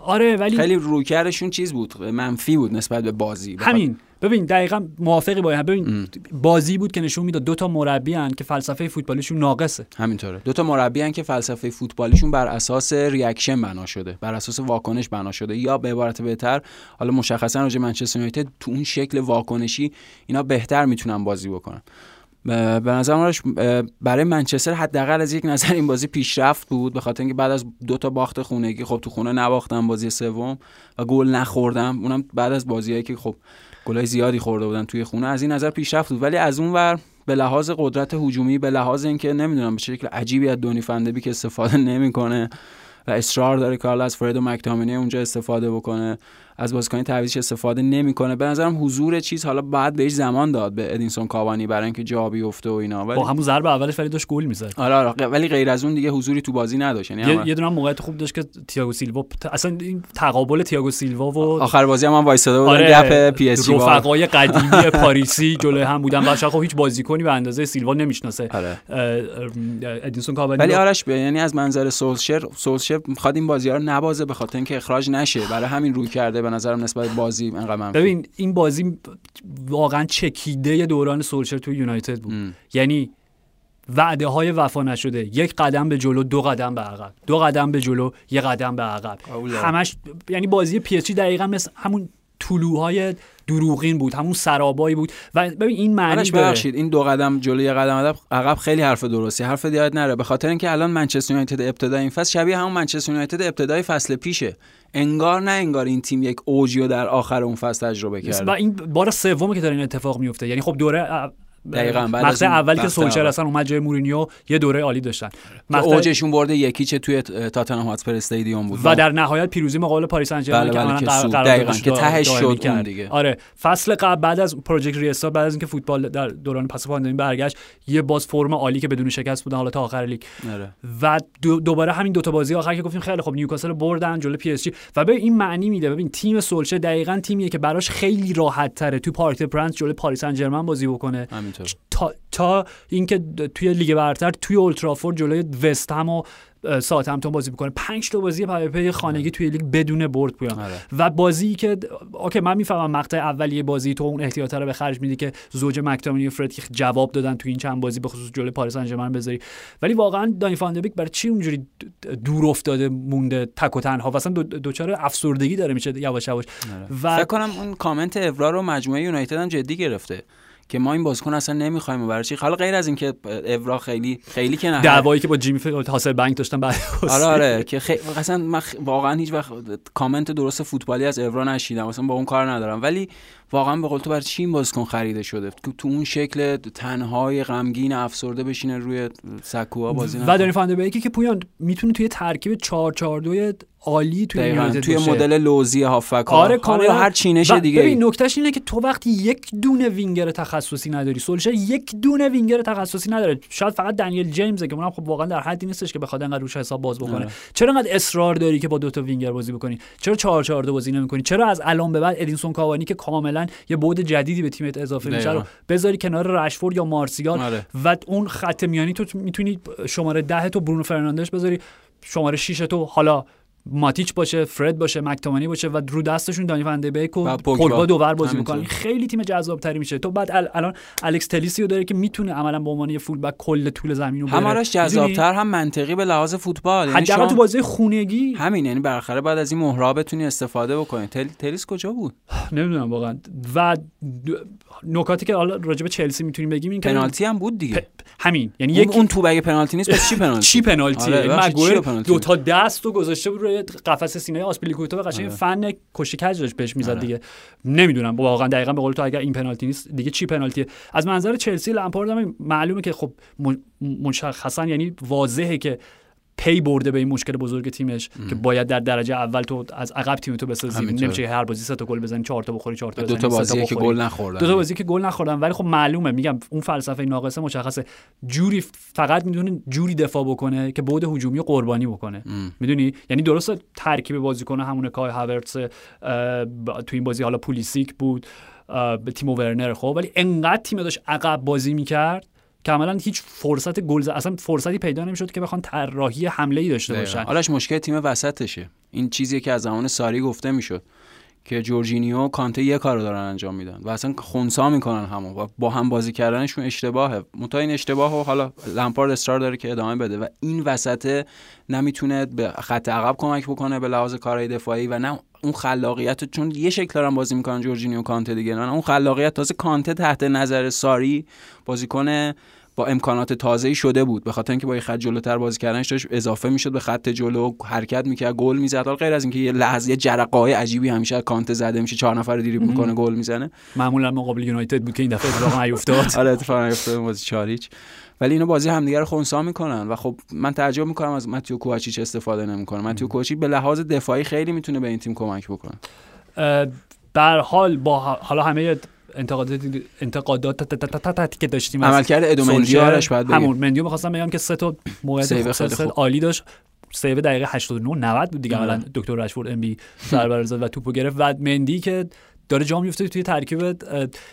آره ولی خیلی رویکردشون چیز بود منفی بود نسبت به بازی. بخاطر- همین. ببین دقیقا موافقی با این. ببین بازی بود که نشون می‌داد دو تا مربی هن که فلسفه فوتبالیشون ناقصه. همینطوره. دو تا مربی هن که فلسفه فوتبالیشون بر اساس reaction بنا شده بر اساس واکنش بنا شده. یا به عبارت بهتر حالا مشخصا راجع منچستر یونایتد تو اون شکل واکنشی اینا بهتر می‌تونن بازی بکنن. به نظر برای منچستر حداقل از یک نظر این بازی پیشرفت بود به خاطر اینکه بعد از دو تا باخت خونگی خب تو خونه نباختم بازی سوم و گل نخوردم اونم بعد از بازیایی که خب گلای زیادی خورده بودن توی خونه از این نظر پیشرفت بود. ولی از اون ور به لحاظ قدرت هجومی به لحاظ اینکه نمی‌دونم به شکل عجیبی از دونی فندبی که استفاده نمی‌کنه و اصرار داره حالا از فرید و مکتامینی اونجا استفاده بکنه. از بازیکن تعویضش استفاده نمی‌کنه. به نظرم حضور چیز حالا بعد بهش زمان داد به ادینسون کاوانی برای اینکه جا بیفته و اینا. ولی با همون ضربه اولش ولی داشت گل می‌زد. آره آره. ولی غیر از اون دیگه حضوری تو بازی نداشت. یعنی یه, دونه موقعیت خوب داشت که تییاگو سیلوا اصلا این تقابل تییاگو سیلوا و آخر بازی هم, هم وایساده بودن آره گپ پی اس جی رفقای قدیمی پاریسی جلوی هم بودن. و خب هیچ بازیکنی به اندازه سیلوا نمی‌شناسه. آره. ادینسون کاوانی ولی آرش به یعنی از منظر سولشر سولشر می‌خواد این بازی ها رو نبازه به خاطر اینکه اخراج نشه. برای همین رویکرد به نظرم نسبت بازی انقدر منفی. ببین این بازی واقعا چکیده دوران سولشر توی یونایتد بود. یعنی وعده های وفا نشده. یک قدم به جلو دو قدم به عقب. دو قدم به جلو یک قدم به عقب. اولا. همش یعنی بازی پی اس جی دقیقا مثل همون طلوع‌های دروغین بود همون سرابایی بود. و ببین این معنی ببخشید این دو قدم جلو یه قدم عقب- خیلی حرف درستی. حرف یاد نره. به خاطر اینکه الان منچستر یونایتد ابتدای این فصل شبیه همون منچستر یونایتد ابتدای فصل پیشه. انگار نه انگار این تیم یک اوجی رو در آخر اون فصل تجربه و کرده. این بار سومه که داره این اتفاق میفته. یعنی خب دوره دقیقاً، بعد از مقطع اولی که سولشر اول. اصلا اومد جای مورینیو یه دوره عالی داشتن که مقطع- اوجشون برده یکی چه توی تاتنهام هاتسپر استادیوم بود و در نهایت پیروزی مقابل پاریس سن ژرمن بله، که بله، که قرار- دقیقاً، که دا- تهش شد اون. دیگه. آره فصل قبل بعد از Project Restart بعد از اینکه فوتبال در دوران پسا پاندمی برگشت یه باز فرم عالی که بدون شکست بودن حالا تا آخر لیگ آره. و دو- دوباره همین دوتا بازی آخر که گفتیم خیلی خب نیوکاسل بردن جلو پی اس جی و به این معنی میده ببین تیم سولشر دقیقا تیمیه که براش خیلی راحت تره تو پارک پرنس جلو پاریس سن ژرمن بازی بکنه تا, تا اینکه توی لیگ برتر توی اولدترافورد جلوی وست هم و اه، ساوثهمپتون بازی بکنه پنج تا بازی پیاپی خانگی توی لیگ بدون برد پویان. آره. و بازی که OK من می‌فهمم مقطع اولیه بازی تو اون احتیاط رو به خرج میدی که زوج مکتامینی و فرد که جواب دادن تو این چند بازی به خصوص جلوی پاریس سن ژرمن بذاری. ولی واقعا دانی فان د بیک برای چی اونجوری دور افتاده مونده تک و تنها؟ و اصلا دو- دچار افسردگی داره میشه یواش یواش. و فکر کنم اون کامنت اورا رو مجموعه یونایتد هم جدی گرفته. که ما این بازیکن اصلا نمی‌خوایم برای چی؟ حالا غیر از اینکه اورا خیلی خیلی که نه. دعوایی که با جیمی ف- حاصل بنک داشتن بعد آره آره که خیلی اصلا من خ- واقعا هیچ وقت کامنت درست فوتبالی از اورا نشیدم. اصلا با اون کار ندارم. ولی واقعا به قول تو برای چی این بازیکن خریده شده؟ تو تو اون شکل تنهای غمگین افسرده بشینه روی سکوها بازی و نکنه. دانی فان بیکی که پویان می‌تونه توی ترکیب 4 4 2 عالی توی توی. مدل لوزی هافبک آره کاملا. هر چینش و دیگه ببین نکتهش اینه که تو وقتی یک دونه وینگر تخصصی نداری سولشر یک دونه وینگر تخصصی نداره. شاید فقط دنیل جیمزه که اونم خب واقعا در حدی نیستش که بخواد انقدر روش حساب باز بکنه. آره. چرا انقدر اصرار داری که با دو تا وینگر بازی بکنی؟ چرا 4 4 2 بازی نمی‌کنی؟ چرا از الان به بعد ادینسون کاوانی که کاملا یه بعد جدیدی به تیمت اضافه میشه رو. بذاری کنار رشفورد یا مارسیال آره. و اون خط میانی تو می‌تونی شماره ده تو برونو فرناندش بذاری شماره 6 تو حالا ماتیچ باشه فرد باشه مکتومانی باشه و رو دستشون دانی فنده بیک و. پوگبا. دوور بازی. می‌کنن. خیلی تیم جذاب تری میشه. تو بعد ال- الان الکس تلیسی رو داره که می‌تونه عملا به عنوان یه فول بک کل طول زمین رو هم می‌دونی؟ جذابتر هم منطقی به لحاظ فوتبال. یعنی شما- تو بازی خونگی. همین یعنی بالاخره بعد از این مهرا بتونی استفاده بکنی. تل... تلیس کجا بود؟ نمی‌دونم واقعا. و نکاتی که حالا راجع به چلسی می‌تونیم بگیم این پنالتی هم بود دیگه. پ- همین. یعنی اون, یک اون تو اگه پنالتی نیست پس چی پنالتی؟ چی پنالتیه؟ آره، پنالتی؟ دو تا دست رو گذاشته بود روی قفسه سینه آسپیلیکوئتا و قشنگ فن کشتی کج داشت بهش می‌زد دیگه. نمی‌دونم واقعا دقیقا به قول تو اگر این پنالتی نیست دیگه چی پنالتیه؟ از منظر چلسی لمپارد هم معلومه که خب مشخصا یعنی واضحه که پی برده به این مشکل بزرگ تیمش که باید در درجه اول تو از عقب تیم تو بسازی. نمیشه هر بازی سه تا گل بزنی چهار تا بخوری چهار تا دو بزنی تا سه بازی که. گل نخوردن. دو تا بازی که گل نخوردن. ولی خب معلومه. میگم اون فلسفه ناقصه مشخصه. جوری فقط می‌دونه جوری دفاع بکنه که بعد هجومی رو قربانی بکنه. می‌دونی؟ یعنی درسته ترکیب بازیکن همون کای هاورتس تو این بازی حالا پولیسیک بود به تیم ورنر خب ولی انقدر تیم داشت عقب بازی می‌کرد که عملا هیچ فرصت گل اصلا فرصتی پیدا نمی‌شد که بخوان طراحی حمله ای داشته باشن. آرش مشکل تیم وسطشه. این چیزی که از زمان ساری گفته می‌شد. که جورجینیو کانته یه کارو دارن انجام میدن و اصلا خونسا می‌کنن همون و با هم بازی کردنشون اشتباهه. متا این اشتباه و حالا لمپارد اصرار داره که ادامه بده و این وسط نمی‌تونه به خط عقب کمک بکنه به لحاظ کارهای دفاعی و نه اون خلاقیت چون یه شکل دارن بازی می‌کنن جورجینیو کانته دیگه نه اون خلاقیت تازه کانته تحت نظر ساری بازیکن با امکانات تازه‌ای شده بود. به خاطر اینکه با یه خط جلوتر بازی کردنش داشت اضافه می‌شد به خط جلو حرکت می‌کرد گل می‌زد. حالا غیر از اینکه یه لحظه یه جرقه‌های عجیبی همیشه کانت زده میشه چهار نفر دریبل می‌کنه گل می‌زنه. معمولا مقابل یونایتد بود که این دفعه اتفاق نیفتاد. (laughs) آره اتفاقا نیفتاد. بازی چاریچ. ولی اینا بازی همدیگه رو خونسا می‌کنن و خب من تعجب می‌کنم از ماتیو کوواچیچ استفاده نمی‌کنه. ماتیو کوواچیچ به لحاظ دفاعی خیلی می‌تونه به این تیم کمک بکنه. در حال با حالا همه انتقادات انتقادات که داشتیم عملکرد ادومندی سولشر، آرش باید بگیم. همون مندیو می‌خواستم بگم که سه تا موقعیت خیلی. عالی داشت سیو دقیقه 89 90 بود دیگه. عملا دکتر رشفورد ام بی سربر زد و توپو گرفت و مندی که داره جا میفته توی ترکیب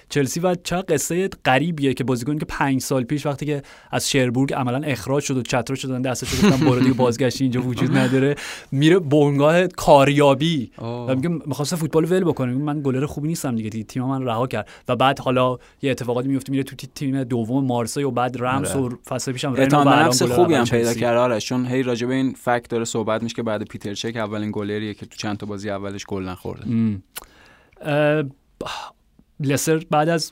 چلسی و چه قصه غریبیه که بازیکنی که پنج سال پیش وقتی که از شربورگ عملا اخراج شد و چتر شدن دستش رو گفتن برو دیگه بازگشتی اینجا وجود نداره میره بنگاه کاریابی. و میگه می‌خواسته فوتبال ول بکنه من گلر خوبی نیستم دیگه تیم من رها کرد و بعد حالا یه اتفاقاتی میفته میره تو تی- تیم دوم مارسی و بعد رمز آره. و فصل پیشم رنو نفس خوبی هم پیدا. کرده آرش چون هی راجع به این فکت داره صحبت میشه که بعد پیتر چک اولین گلریه که تو چند تا بازی اولش گل نخورده لستر بعد از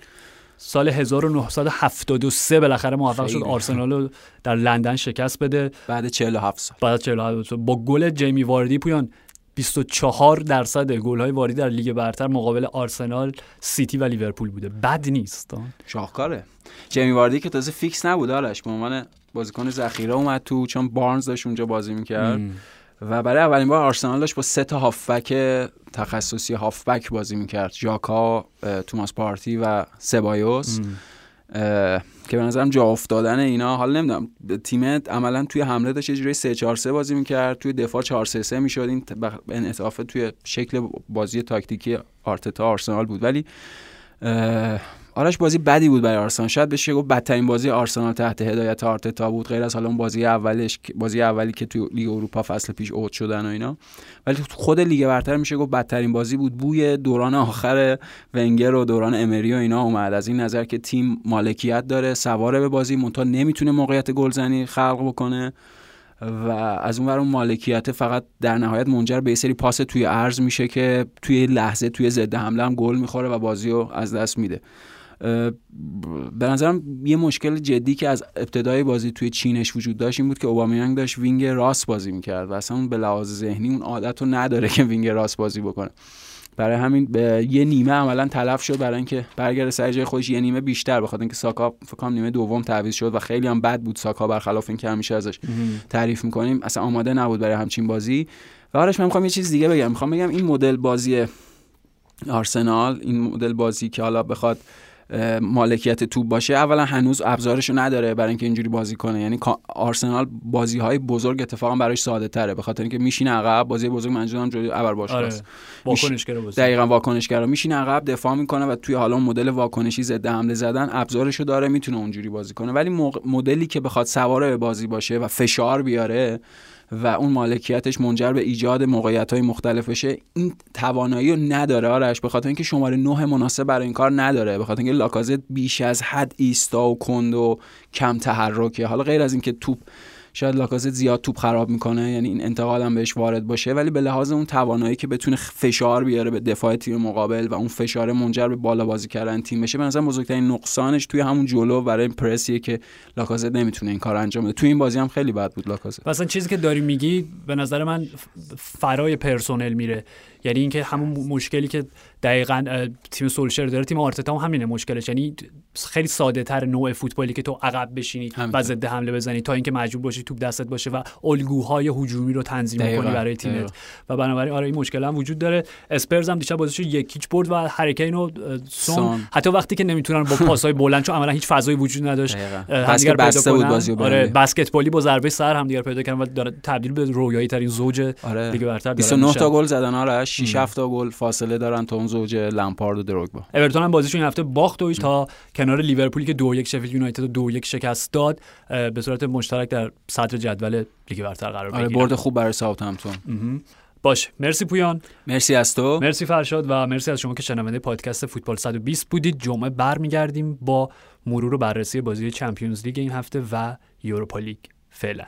سال 1973 بالاخره موفق شد. آرسنال رو در لندن شکست بده. بعد 47 سال. بعد از 47 سال. با گل جیمی واردی پویان 24 درصد گل های واردی در لیگ برتر مقابل آرسنال سیتی و لیورپول بوده. بد نیست. شاهکاره. جیمی واردی که تازه فیکس نبود آرش به عنوان بازیکن ذخیره اومد تو چون بارنز داشت اونجا بازی می‌کرد. و برای اولین بار آرسنال داشت با سه تا هافبک تخصصی هافبک بازی می‌کرد. ژاکا اه، توماس پارتی و سبایوس. که به نظرم جا افتادن اینا حالا نمی‌دونم تیم عملا توی حمله داشت یه جوری 3 4 3 بازی می‌کرد توی دفاع 4 3 3 می‌شد. این به انعطاف توی شکل بازی تاکتیکی آرتتا آرسنال بود. ولی آرش بازی بدی بود برای آرسنال. شاید بشه گفت بدترین بازی آرسنال تحت هدایت آرتتا بود. غیر از حالا اون بازی اولش بازی اولی که توی لیگ اروپا فصل پیش اوت شدن و اینا. ولی خود لیگ برتر میشه گفت بدترین بازی بود. بوی دوران آخر ونگر و دوران امری و اینا اومد. از این نظر که تیم مالکیت داره سواره به بازی. منتها نمی‌تونه موقعیت گلزنی خلق بکنه و از اون اون مالکیت فقط در نهایت منجر به یه سری پاس توی عرض میشه که توی لحظه توی ضد حمله هم گل می‌خوره و بازی رو از دست میده. به نظرم یه مشکل جدی که از ابتدای بازی توی چینش وجود داشت این بود که اوبامیانگ داشت wing راست بازی می‌کرد و اصلا به لحاظ ذهنی اون عادت رو نداره که wing راست بازی بکنه. برای همین به یه نیمه عملا تلف شد برای اینکه برگرده سر جای خودش. یه نیمه بیشتر بخاطر اینکه ساکا فکر نیمه دوم تعویض شد و خیلی هم بد بود ساکا برخلاف اینکه همیشه ازش تعریف می‌کنیم. اصلا آماده نبود برای همچین بازی. و آرش من می‌خوام یه چیز دیگه بگم. می‌خوام بگم این مدل بازی آرسنال این مدل بازی که حالا بخواد مالکیت توپ باشه اولا هنوز ابزارشو نداره برای اینکه اینجوری بازی کنه. یعنی آرسنال بازی های بزرگ اتفاقا براش ساده تره به خاطر اینکه میشینه عقب بازی بزرگ منظورم جلوی ابر آره. باشگاهه واکنشگرا بازی. دقیقا واکنشگرا. میشینه عقب دفاع می‌کنه و توی حالا مدل واکنشی ضد حمله زدن ابزارشو داره می‌تونه اونجوری بازی کنه. ولی مدلی که بخواد سواره به بازی باشه و فشار بیاره و اون مالکیتش منجر به ایجاد موقعیت های مختلف بشه این توانایی رو نداره آرش به خاطر اینکه شماره نه مناسب برای این کار نداره به خاطر اینکه لاکازت بیش از حد ایستا و کند و کم تحرکه. حالا غیر از اینکه توپ شاید لاکازت زیاد توپ خراب می‌کنه یعنی این انتقال هم بهش وارد باشه ولی به لحاظ اون توانایی که بتونه فشار بیاره به دفاع تیم مقابل و اون فشار منجر به بالا بازی کردن تیم بشه به نظر بزرگترین نقصانش توی همون جلو برای پرسیه که لاکازت نمی‌تونه این کار انجام بده. توی این بازی هم خیلی بد بود لاکازت. اصلا چیزی که داری میگی به نظر من فرای پرسونل میره. یعنی اینکه همون مشکلی که دقیقا تیم سولشر داره تیم آرتتا هم همینه مشکلش یعنی خیلی ساده تر نوع فوتبالی که تو عقب بشینی. و ضد حمله بزنی تا اینکه مجبور باشی توپ دستت باشه و الگوهای هجومی رو تنظیم کنی برای تیمت دقیقاً. و بنابراین آره این مشکل هم وجود داره اسپرز هم دیشب بازیشو یکیچ برد و هریکین و اه، سون سون. حتی وقتی که نمی‌تونن با پاسهای بلند چون عملا هیچ فضایی وجود نداشت همدیگر پیدا بسته بود. بازی آره. بسکتبالی با ضربه سر همدیگر پیدا کردن و تبدیل به رویایی ترین زوج آره لیگ برتر دارن 29 میشن. تا گل زدن آرش 6 7 تا گل فاصله دارن تا اون زوج لمپارد و دروگبا. اورتون هم بازیشون این هفته باخت و تا کنار لیورپولی که دو یک شفیلد یونایتد رو دو یک شکست داد به صورت مشترک در صدر جدول لیگ برتر قرار آره بگیرن. برد خوب برای ساوثهمپتون. باش مرسی پویان. مرسی از تو. مرسی فرشاد و مرسی از شما که شنونده پادکست فوتبال 120 بودید. جمعه برمیگردیم با مرور و بررسی بازی چمپیونز لیگ این هفته و یوروپا لیگ. فعلا.